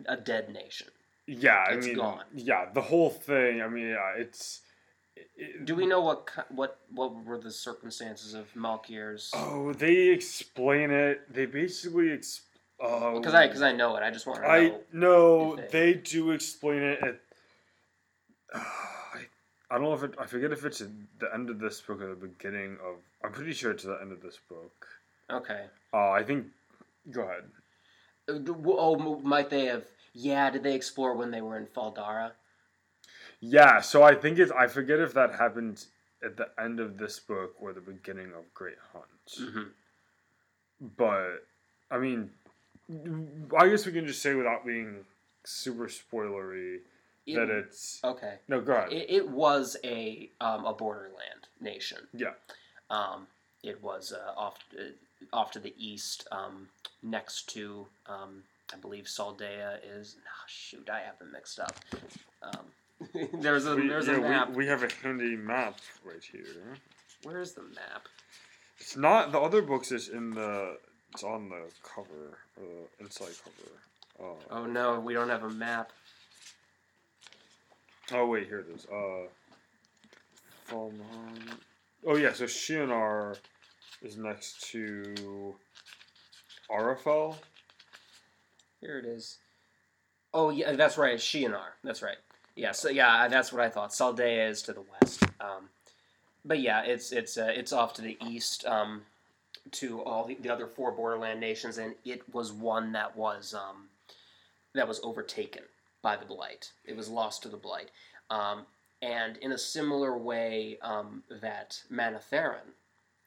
a dead nation. Yeah, I It's mean, gone. yeah, the whole thing. I mean, yeah, it's. it- Do we know what what what were the circumstances of Malkier's? Oh, they explain it. They basically. Ex- oh, Because I because I know it. I just want to know. I no, if they do explain it. At, <sighs> I, I don't know if it. I forget if it's at the end of this book or the beginning of. I'm pretty sure it's the end of this book. okay. Uh, I think. Go ahead. Oh, might they have? Yeah, did they explore when they were in Fal Dara? Yeah, so I think it's. I forget if that happened at the end of this book or the beginning of Great Hunt. Mm-hmm. But I mean, I guess we can just say without being super spoilery that it's. okay. No, go ahead. It, it was a um, a borderland nation. Yeah. Um, it was uh, off uh, off to the east, um, next to um, I believe Saldaea is. Oh, shoot, I have them mixed up. Um, <laughs> there's a We- there's yeah, a map. We, have a handy map right here. Where's the map? It's not the other books. Is in the. It's on the cover, the inside cover. Uh, Oh no, we don't have a map. oh wait, here it is. Uh, from. Um, oh yeah, so Shienar is next to Arafel. Here it is. Oh yeah, that's right. It's Shi'enar. That's right. Yeah. So yeah, that's what I thought. Saldaea is to the west. Um, but yeah, it's it's uh, it's off to the east um, to all the, the other four borderland nations, and it was one that was um, that was overtaken by the blight. It was lost to the blight, um, and in a similar way um, that Manetheren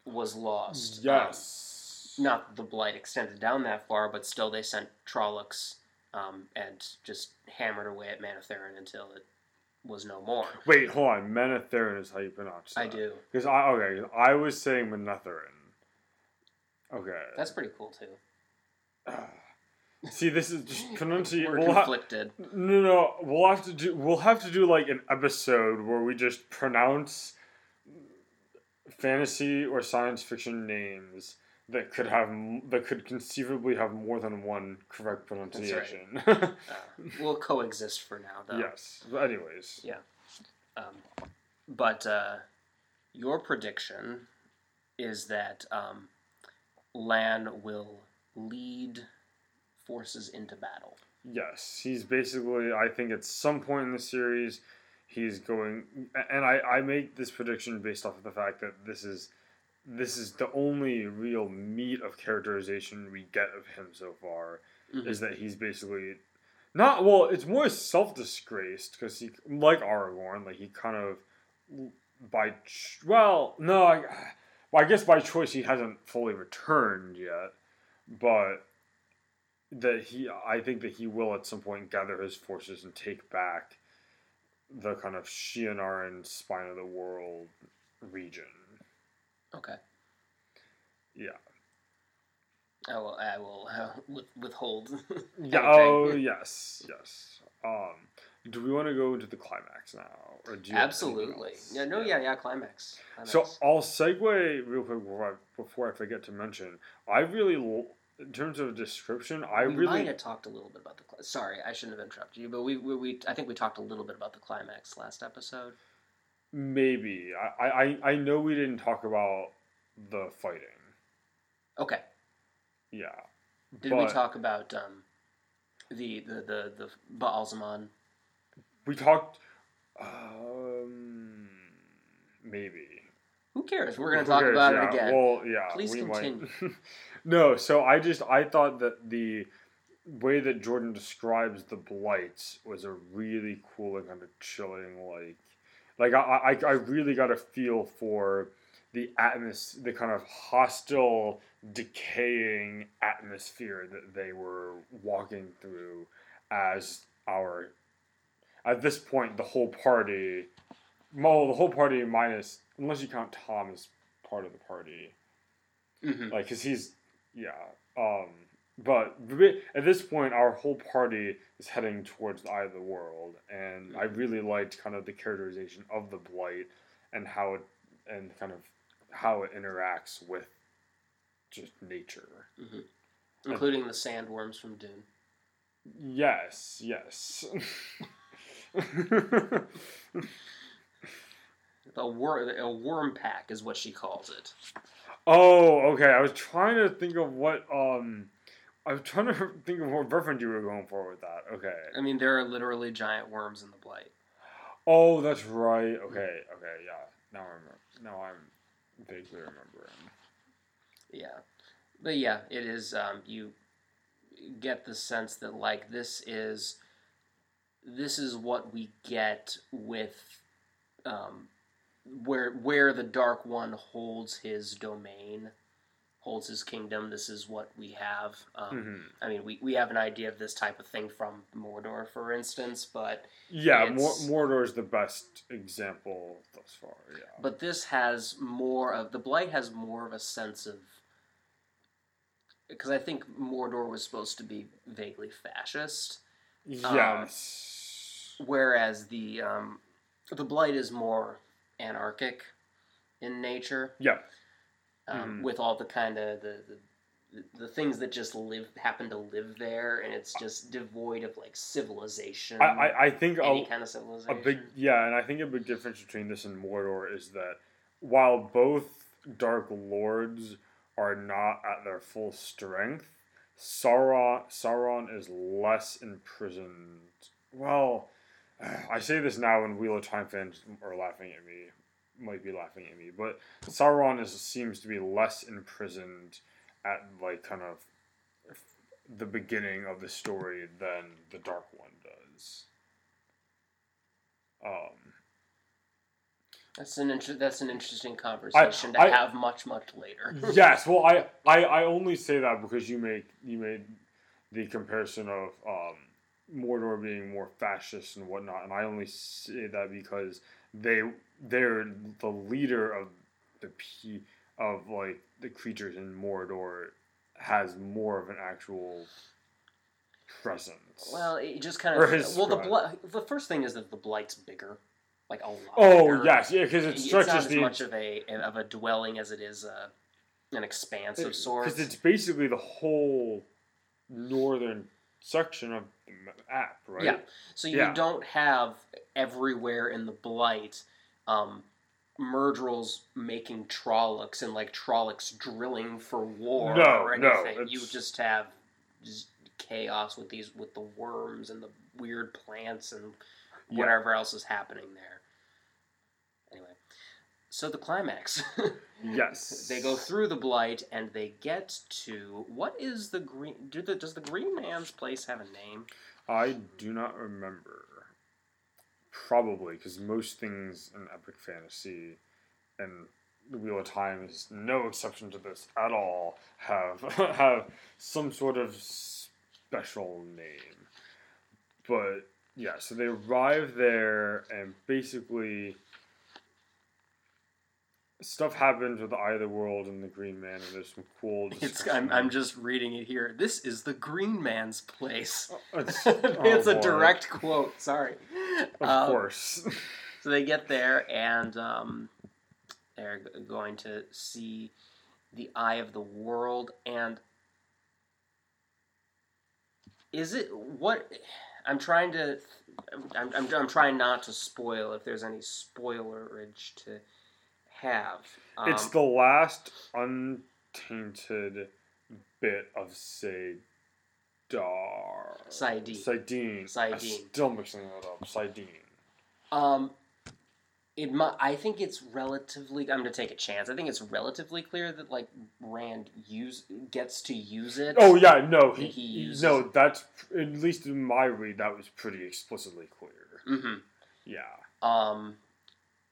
was lost. um, Yes. not the blight extended down that far, but still they sent Trollocs um, and just hammered away at Manetheren until it was no more. Wait, hold on. Menetherin is how you pronounce it. I do. Because I okay, I was saying Menetherin. Okay. That's pretty cool too. <sighs> See, this is just <laughs> pronunciation. We're We'll ha- conflicted. no, no, we'll have to do. We'll have to do like an episode where we just pronounce fantasy or science fiction names that could have that could conceivably have more than one correct pronunciation. <laughs> Uh, we'll coexist for now, though. yes. But anyways. Yeah. Um, but uh, your prediction is that um, Lan will lead forces into battle. Yes, he's basically. I think at some point in the series, he's going. And I I make this prediction based off of the fact that this is this is the only real meat of characterization we get of him so far. Mhm. Is that he's basically not well. It's more self disgraced because he like Aragorn, like he kind of by well no I. Well, I guess by choice he hasn't fully returned yet, but that he I think that he will at some point gather his forces and take back the kind of Shienaran spine of the world region. Okay. Yeah. I will. I will uh, withhold. <laughs> Yeah. Oh yes, yes. Um, do we want to go into the climax now, or do you Absolutely. Yeah. No. Yeah. Yeah. Climax. So I'll segue real quick before I, before I forget to mention. I really, in terms of description, I we really might have talked a little bit about the. Cli- Sorry, I shouldn't have interrupted you, but we, we, we I think we talked a little bit about the climax last episode. maybe I, I I know we didn't talk about the fighting. Okay. Yeah. Did we talk about um, the the the the Baalzamon? We talked. Um, maybe. Who cares? We're gonna Who talk cares? about Yeah, it again. Well, yeah. Please we continue. <laughs> No, so I just I thought that the way that Jordan describes the blights was a really cool and kind of chilling like like I I, I really got a feel for the atmos the kind of hostile decaying atmosphere that they were walking through as our at this point the whole party well the whole party minus unless you count Tom as part of the party. Hmm like because he's yeah um but at this point our whole party is heading towards the eye of the world and i really liked kind of the characterization of the blight and how it and kind of how it interacts with just nature Including the sandworms from Dune. yes yes <laughs> A wor- a worm pack is what she calls it. Oh okay i was trying to think of what um i was trying to <laughs> think of what reference you were going for with that okay I mean, there are literally giant worms in the blight. Oh, that's right. Okay, okay, yeah. Now I remember. Now I'm vaguely remembering. Yeah, but yeah, it is. Um, you get the sense that like this is this is what we get with um, where where the Dark One holds his domain, holds his kingdom. This is what we have. Um, Mhm. I mean, we, we have an idea of this type of thing from Mordor, for instance, but Yeah, Mor- Mordor is the best example thus far. Yeah. but this has more of the blight has more of a sense of because I think Mordor was supposed to be vaguely fascist, yes. whereas the um, the blight is more anarchic in nature. yeah. Um, Mhm. with all the kind of the, the the things that just live happen to live there, and it's just devoid of like civilization. I, I, I think any a, kind of civilization. a big yeah, and I think a big difference between this and Mordor is that while both Dark Lords are not at their full strength, Sauron Sauron is less imprisoned. Well, I say this now, and Wheel of Time fans are laughing at me, might be laughing at me, but Sauron is seems to be less imprisoned at like kind of the beginning of the story than the Dark One does. Um, That's an inter- that's an interesting conversation to I- have much much later. <laughs> yes, well, I, I I only say that because you make you made the comparison of um, Mordor being more fascist and whatnot, and I only say that because they they're the leader of the p of like the creatures in Mordor has more of an actual presence. Well, it just kind of well the bli- the first thing is that the blight's bigger, like a lot. oh bigger. yes, yeah, because it it's stretches not as the much of a of a dwelling as it is uh, an expanse of sorts. because it's basically the whole northern section of the map, right? Yeah. So you Yeah. don't have everywhere in the blight um, Murdrils making Trollocs and like Trollocs drilling for war No, or no, anything. you it's- just have just chaos with these with the worms and the weird plants and Yeah. whatever else is happening there. So the climax. <laughs> Yes. they go through the blight and they get to what is the green? Do the, does the Green Man's place have a name? I do not remember. Probably because most things in epic fantasy, and the Wheel of Time is no exception to this at all, have <laughs> have some sort of special name. But yeah, so they arrive there and basically stuff happens with the Eye of the World and the Green Man, and there's some cool. <laughs> It's. I'm, I'm just reading it here. This is the Green Man's place. It's, <laughs> it's oh a direct quote. Sorry. Of Um, course. <laughs> So they get there and um, they're going to see the Eye of the World. And is it what? I'm trying to. I'm, I'm, I'm trying not to spoil if there's any spoilerage to have. Um, It's the last untainted bit of Sadar. Saidin. Sidene. I'm Saidin. still mixing that up. Sidene. Um, it mu- I think it's relatively. I'm gonna take a chance. I think it's relatively clear that like Rand use gets to use it. Oh yeah, no, he, He uses no. That's at least in my read, that was pretty explicitly clear. Mm-hmm. Yeah. Um,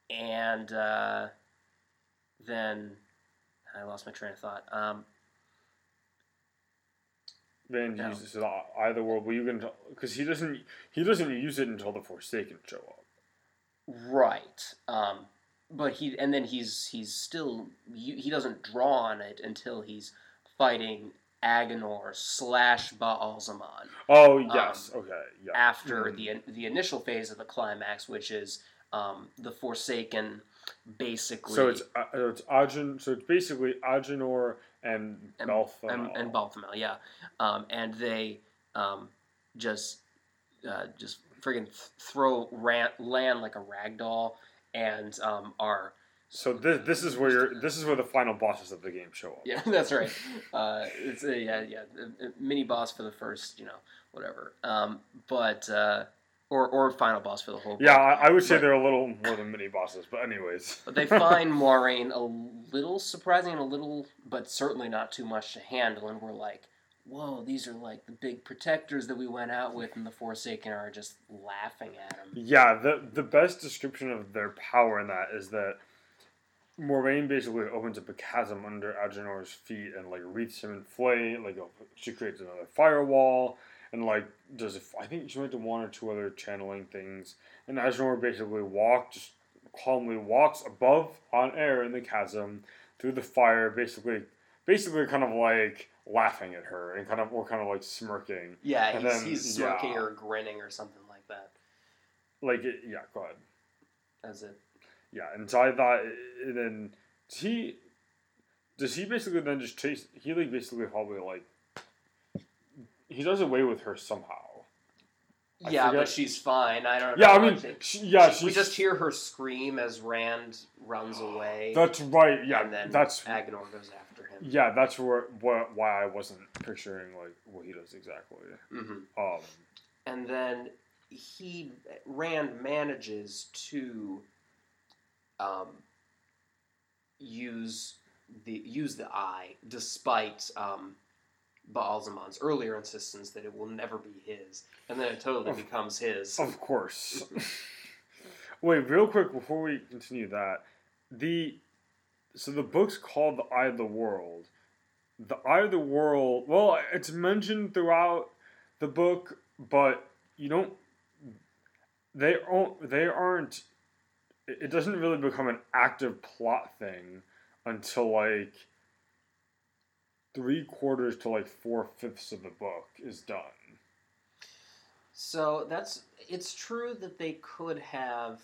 and uh, then I lost my train of thought. Um, Van No. uses it either world, but you can because he doesn't he doesn't use it until the Forsaken show up. right. Um, but he and then he's he's still he doesn't draw on it until he's fighting Aginor slash Baalzamon. Oh yes, okay, yeah. after Mhm. the the initial phase of the climax, which is um, the Forsaken, basically, So it's uh, it's so it's basically Aginor and And- Balthamel. and, and Balthamel, yeah, um, and they um, just uh, just friggin' th- throw ran- Lan like a rag doll, and um, are So this this is where you're, this is where the final bosses of the game show up. yeah, <laughs> that's right. <laughs> Uh, it's a, yeah, yeah, a mini boss for the first, you know, whatever. Um, but uh, or or final boss for the whole. Yeah. I, I would say But- they're a little more than mini bosses, but anyways. <laughs> But they find <laughs> Moiraine a little surprising a little, but certainly not too much to handle. And we're like, whoa, these are like the big protectors that we went out with, and the Forsaken are just laughing at them. Yeah, the the best description of their power in that is that Moiraine basically opens up a chasm under Aginor's feet and like wreaths him in flame. Like she creates another firewall and like does I think she might do one or two other channeling things. And Aginor basically walks just calmly walks above on air in the chasm through the fire, basically basically kind of like laughing at her and kind of or kind of like smirking. Yeah, And he's, then- he's smirking yeah. or grinning or something like that. Like it, yeah, go ahead. That's it. Yeah, and so I thought, and then he does he basically then just chase? He like basically probably like he does away with her somehow. I yeah, forget- but she's fine. I don't know. Yeah, I mean, she, yeah, she- we just hear her scream as Rand runs away. That's right. Yeah, and then that's Aginor goes after him. yeah, that's where what why I wasn't picturing like what he does exactly. hmm Um, and then he Rand manages to um, use the use the eye despite um, Baalzamon's earlier insistence that it will never be his, and then it totally Of- becomes his. of course. <laughs> <laughs> Wait, real quick before we continue that, the so the book's called The Eye of the World. The Eye of the World. Well, it's mentioned throughout the book, but you don't. They aren't. They aren't. It it doesn't really become an active plot thing until like three quarters to like four fifths of the book is done. So that's it's true that they could have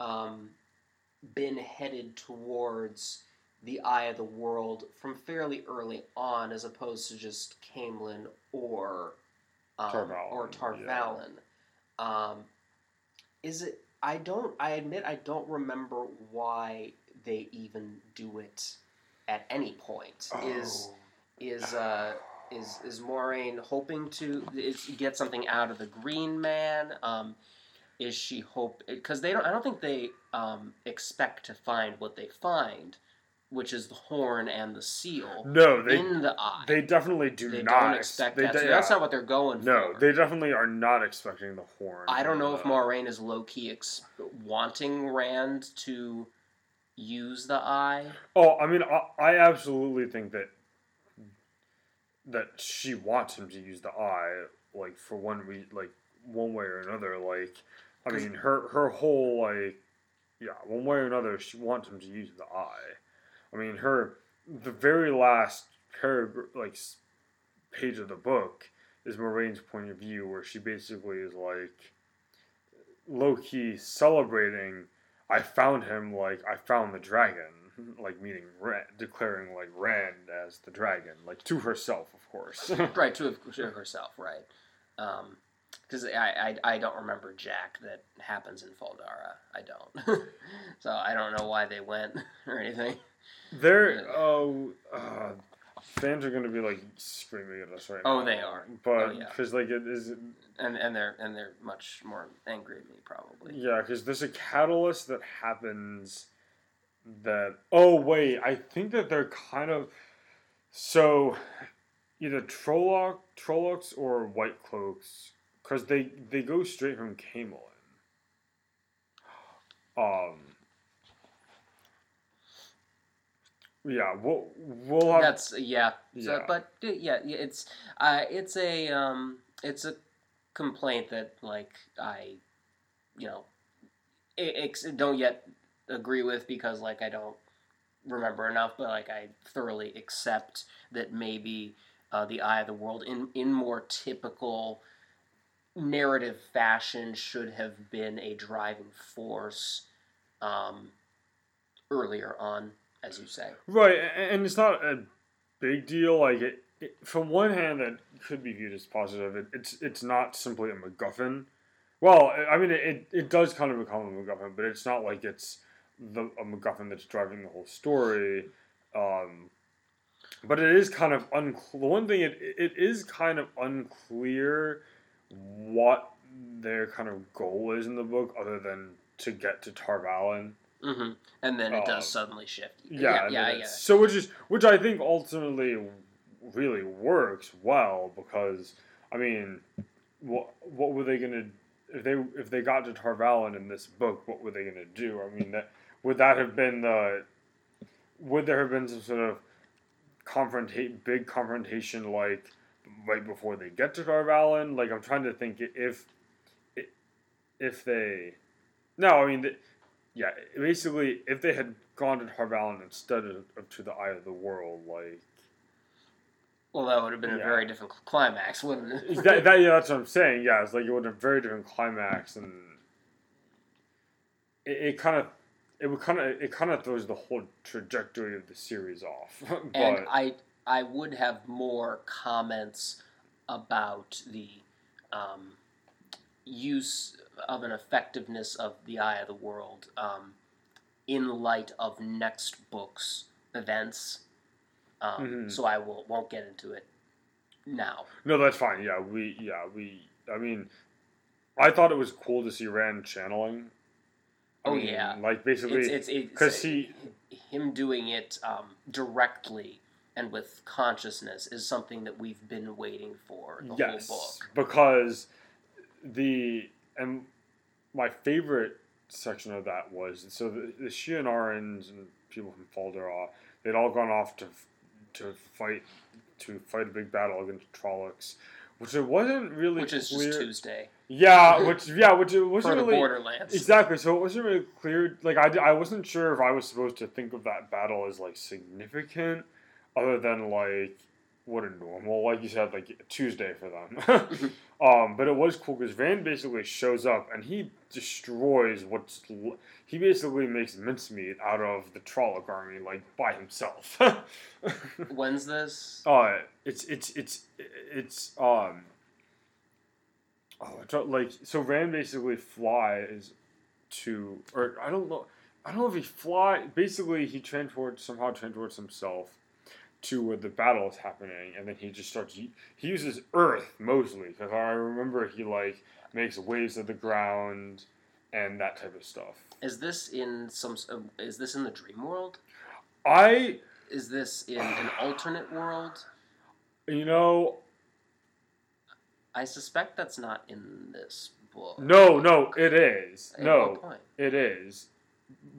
um, been headed towards the eye of the world from fairly early on, as opposed to just Caemlyn or um, Tar Valon, or yeah. Um, is it? I don't. I admit I don't remember why they even do it at any point. Oh. is uh, is is Moiraine hoping to is, get something out of the Green Man? Um, is she hope because they don't? I don't think they um, expect to find what they find, which is the horn and the seal No, they in the eye. they definitely do They not expect they that. de- so that's yeah. not what they're going for. No, for. they definitely are not expecting the horn. I don't know from if the- Moiraine is low key ex- wanting Rand to use the eye. Oh, I mean, I, I absolutely think that that she wants him to use the eye, like for one re- like one way or another. Like, I mean, her her whole like, yeah, one way or another, she wants him to use the eye. I mean, her the very last paragraph, like page of the book, is Moiraine's point of view, where she basically is like low key celebrating. I found him like I found the dragon, <laughs> like meaning Rand, declaring like Rand as the dragon, like to herself, of course. <laughs> <laughs> right to, to herself, right? Because I, I I don't remember Jack that happens in Fal Dara. I don't, so I don't know why they went or anything. They're oh, uh, fans are gonna be like screaming at us right now. Oh, they are. But Oh, yeah. because like it is, And and they're and they're much more angry at me probably. yeah, because there's a catalyst that happens. That oh wait, I think that they're kind of so either Trolloc, Trollocs or White Cloaks, because they they go straight from Caemlyn. Um. Yeah, we'll we'll have That's yeah. So, Yeah. but uh, yeah, yeah, it's uh, it's a um, it's a complaint that like I, you know, ex- don't yet agree with because like I don't remember enough, but like I thoroughly accept that maybe uh, the Eye of the World in in more typical narrative fashion should have been a driving force um, earlier on, as you say. Right, and it's not a big deal. Like it, it from one hand, that could be viewed as positive. It, it's it's not simply a MacGuffin. Well, I mean, it, it does kind of become a MacGuffin, but it's not like it's the a MacGuffin that's driving the whole story. Um, but it is kind of unclear. The one thing it it is kind of unclear what their kind of goal is in the book, other than to get to Tar Valon. hmm And then it Um, does suddenly shift. Yeah, yeah, yeah, then I it's- get it. So which is which I think ultimately really works well because I mean, what what were they gonna if they if they got to Tar Valon in this book? What were they gonna do? I mean, that would that have been the would there have been some sort of confrontate big confrontation like right before they get to Tar Valon? Like I'm trying to think if if they no, I mean. th- yeah, basically, if they had gone to Tar Valon instead of, of to the Eye of the World, like Well, that would have been a very different climax, wouldn't it? that, <laughs> that, yeah, that's what I'm saying. Yeah, it's like it would have been a very different climax, and it, it kind of it would kind of it kind of throws the whole trajectory of the series off. <laughs> but and I I would have more comments about the um, use of an effectiveness of the Eye of the World um, in light of next book's events. Um, Mhm. So I will won't get into it now. no, that's fine. Yeah, we yeah we. I mean, I thought it was cool to see Rand channeling. Oh, mean, yeah. like basically It's it's, it's 'cause he- him doing it um, directly and with consciousness is something that we've been waiting for the yes, whole book. because the and my favorite section of that was so the, the Shienarans and people from Fal Dara they'd all gone off to to fight to fight a big battle against Trollocs, which it wasn't really Which is clear. just Tuesday Yeah, which yeah, which it wasn't really Borderlands. exactly. So it wasn't really clear. Like I, I wasn't sure if I was supposed to think of that battle as like significant, other than like what a normal, like you said, like Tuesday for them. <laughs> um, but it was cool because Rand basically shows up and he destroys what's. l- He basically makes mincemeat out of the Trolloc army like by himself. <laughs> When's this? Uh, it's it's it's it's um. Oh, like so. Rand basically flies to, or I don't know. I don't know if he fly. Basically, he transports somehow transports himself to where the battle is happening, and then he just starts. He, he uses Earth mostly because I remember he like makes waves of the ground and that type of stuff. Is this in some? uh, Is this in the dream world? I Is this in an <sighs> alternate world? you know I suspect that's not in this book. no no it is At no? It is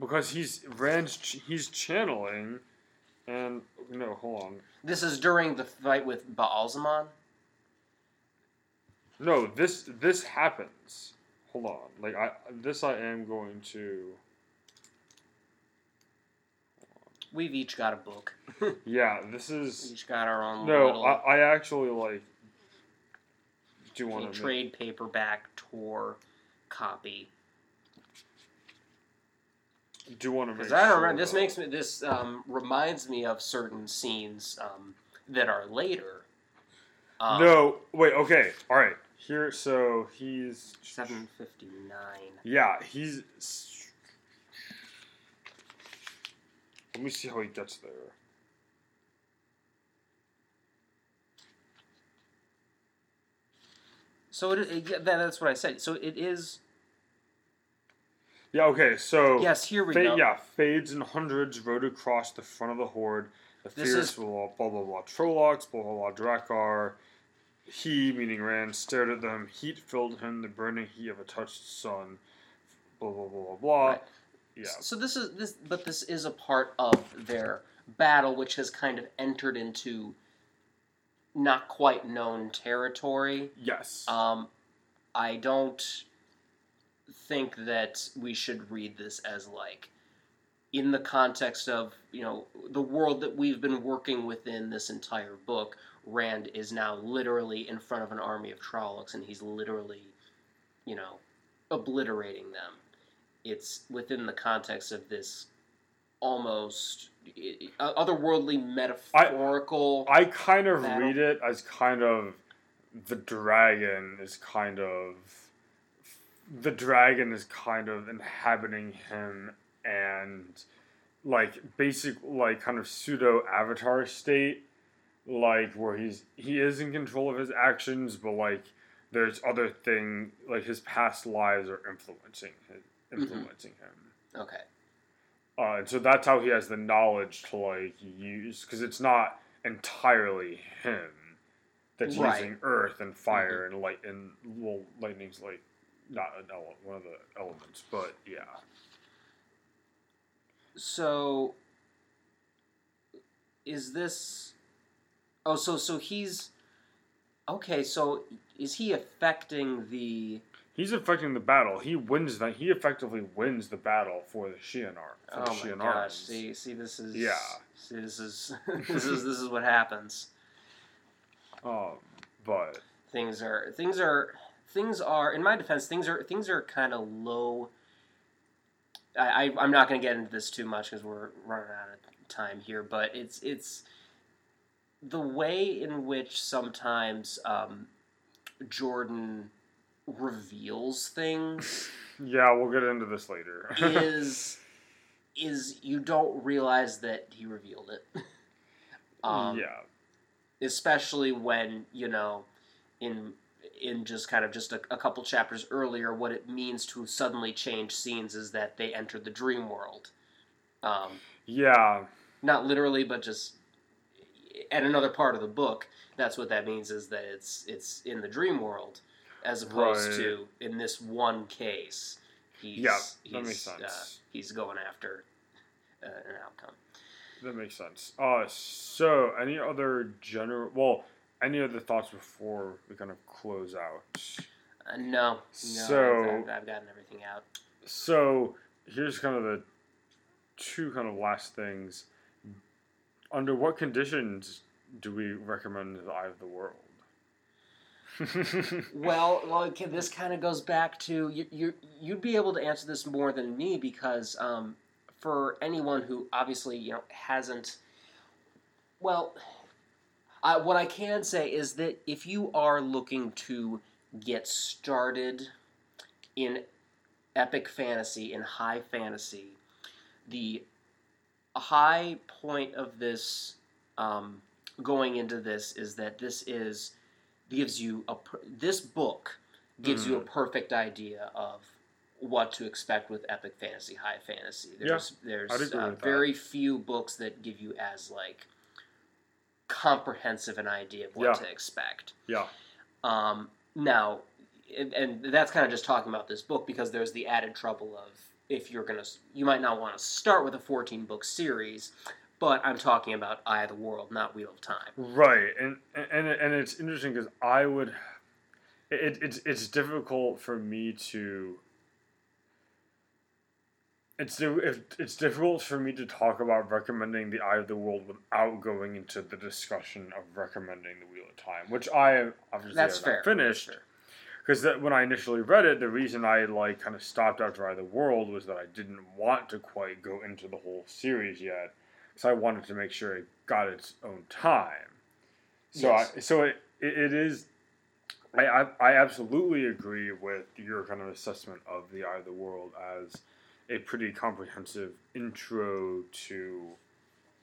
because he's Rand's he's channeling, and no, hold on. This is during the fight with Baalzamon. No, this this happens. Hold on, like I this I am going to. We've each got a book. <laughs> <laughs> Yeah, this is we each got our own no. little I, I actually like. Do want to trade paperback tour copy. Do want to Because I don't sure, remember. This makes me. This um, reminds me of certain scenes um, that are later. Um, no, wait. Okay, all right. Here, so he's Seven fifty nine. Yeah, he's. Let me see how he gets there. So it, it, yeah, that, that's what I said. So it is. Yeah, okay, so. Yes, here we Fa- go. yeah, fades and hundreds rode across the front of the horde. The This fierce is- blah, blah, blah, blah, Trollocs, blah, blah, blah, Draghkar. He, meaning Rand, stared at them. Heat filled him, the burning heat of a touched sun. Blah, blah, blah, blah, blah. Right. Yeah. So this is this, but this is a part of their battle, which has kind of entered into not quite known territory. Yes. Um, I don't think that we should read this as like in the context of you know the world that we've been working within this entire book. Rand is now literally in front of an army of Trollocs, and he's literally, you know, obliterating them. It's within the context of this almost otherworldly metaphorical. I kind of battle. read it as kind of the dragon is kind of the dragon is kind of inhabiting him and like basic like kind of pseudo avatar state like where he's he is in control of his actions but like there's other thing like his past lives are influencing his, influencing him okay. uh, and so that's how he has the knowledge to like use because it's not entirely him that's Right. using earth and fire and light and well lightning's like not an one of the elements but yeah So is this Oh, so so he's Okay, so is he affecting the he's affecting the battle he wins that he effectively wins the battle for the Shi'ar for Oh the my Shienarans. gosh. See see this is Yeah. See this is <laughs> this is this is what happens. um but Things are things are things are in my defense things are things are kind of low I, I I'm not going to get into this too much because we're running out of time here, but it's it's the way in which sometimes um, Jordan reveals things <laughs> Yeah, we'll get into this later. <laughs> is is you don't realize that he revealed it. <laughs> Um, yeah. especially when you know in in just kind of just a, a couple chapters earlier what it means to suddenly change scenes is that they enter the dream world um, Yeah. not literally but just at another part of the book that's what that means is that it's it's in the dream world as opposed Right. to in this one case he's Yeah, he's, that makes Uh, he's going after uh, an outcome That makes sense. Uh, so any other general? Well, any other thoughts before we kind of close out? uh, no no So- I've, I've, gotten everything out So here's kind of the two kind of last things. Under what conditions do we recommend the Eye of the World? <laughs> Well, well, this kind of goes back to you, you. You'd be able to answer this more than me because um, for anyone who obviously you know hasn't, well, I, what I can say is that if you are looking to get started in epic fantasy in high fantasy, the high point of this um, going into this is that this is gives you a this book gives you a perfect idea of what to expect with epic fantasy, high fantasy. There's I'd there's uh, very few books that give you as like comprehensive an idea of what Yeah. to expect. yeah. Um, now, and, and that's kind of just talking about this book because there's the added trouble of if you're gonna, you might not want to start with a 14 book series, but I'm talking about Eye of the World, not Wheel of Time. Right, and and and it's interesting because I would, it, it's it's difficult for me to. It's it's difficult for me to talk about recommending the Eye of the World without going into the discussion of recommending the Wheel of Time, which I obviously That's have fair. not finished. Because that when I initially read it, the reason I like kind of stopped after Eye of the World was that I didn't want to quite go into the whole series yet, because I wanted to make sure it got its own time. So Yes. I, so it, it, it is. I, I I absolutely agree with your kind of assessment of the Eye of the World as a pretty comprehensive intro to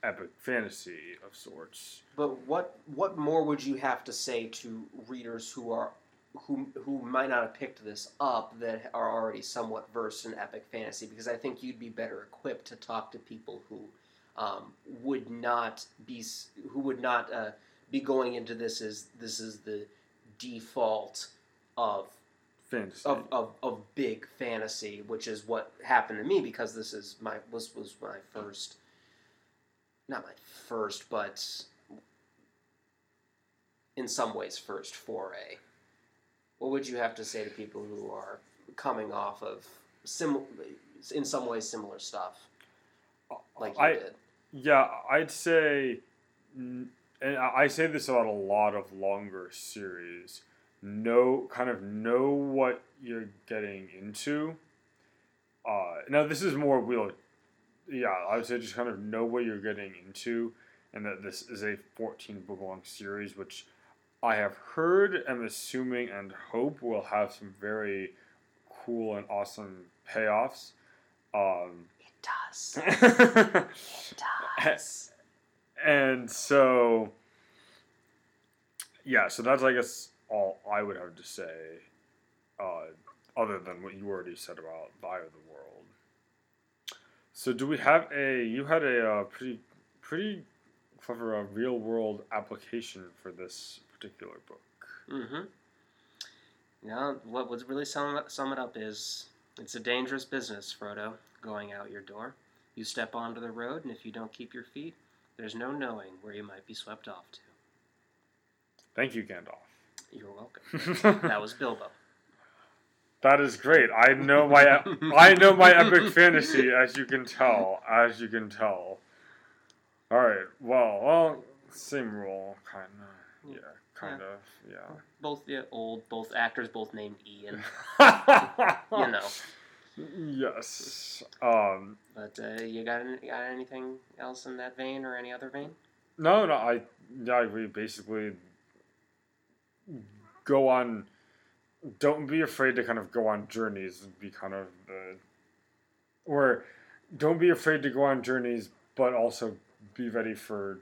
epic fantasy of sorts. But what what more would you have to say to readers who are who who might not have picked this up that are already somewhat versed in epic fantasy? Because I think you'd be better equipped to talk to people who um, would not be who would not uh, be going into this as this is the default of Fantasy. of, of, of big fantasy, which is what happened to me because this is my was was my first, not my first, but in some ways first foray. What would you have to say to people who are coming off of sim, in some ways similar stuff, uh, like you I- did? Yeah, I'd say, and I I say this about a lot of longer series. Know, kind of know what you're getting into. Uh, now this is more wheel. Yeah, I would say just kind of know what you're getting into, and that this is a 14 book long series, which I have heard, am assuming, and hope will have some very cool and awesome payoffs. Um, It does. <laughs> It does. Yes. And so, yeah, so that's I guess all I would have to say, uh, other than what you already said about the Eye of the World. So, do we have a? You had a uh, pretty, pretty clever uh, real world application for this particular book. Mm-hmm. Yeah, what would really sum sum it up is it's a dangerous business, Frodo, going out your door. You step onto the road, and if you don't keep your feet, there's no knowing where you might be swept off to. Thank you, Gandalf. You're welcome. <laughs> That was Bilbo. That is great. I know my <laughs> I know my epic fantasy, as you can tell. As you can tell. All right. Well, well, same rule, kind of. Yeah, kind of. Yeah. Both yeah, old, both actors, both named Ian. <laughs> You know. Yes. Um, But uh, you got any, got anything else in that vein or any other vein? no, no, I, yeah, I agree. Basically, go on. Don't be afraid to kind of go on journeys. and Be kind of the, or don't be afraid to go on journeys, but also be ready for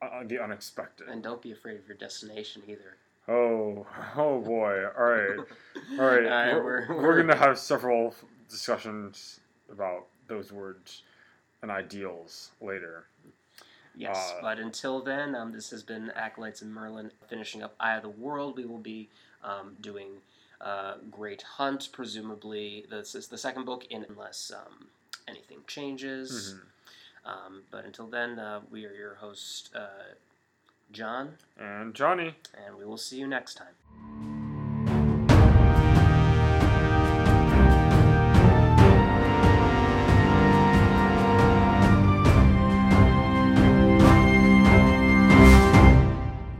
uh, the unexpected. And don't be afraid of your destination either. Oh, oh boy! All right. <laughs> All right, we're, we're- we're, gonna have several discussions about those words and ideals later. Yes, Uh, but until then, um, this has been Acolytes and Merlin finishing up Eye of the World. We will be um, doing uh, Great Hunt, presumably. This is the second book, in, unless um, anything changes. Mhm. Um, but until then, uh, we are your host, uh, John, And Johnny. and we will see you next time.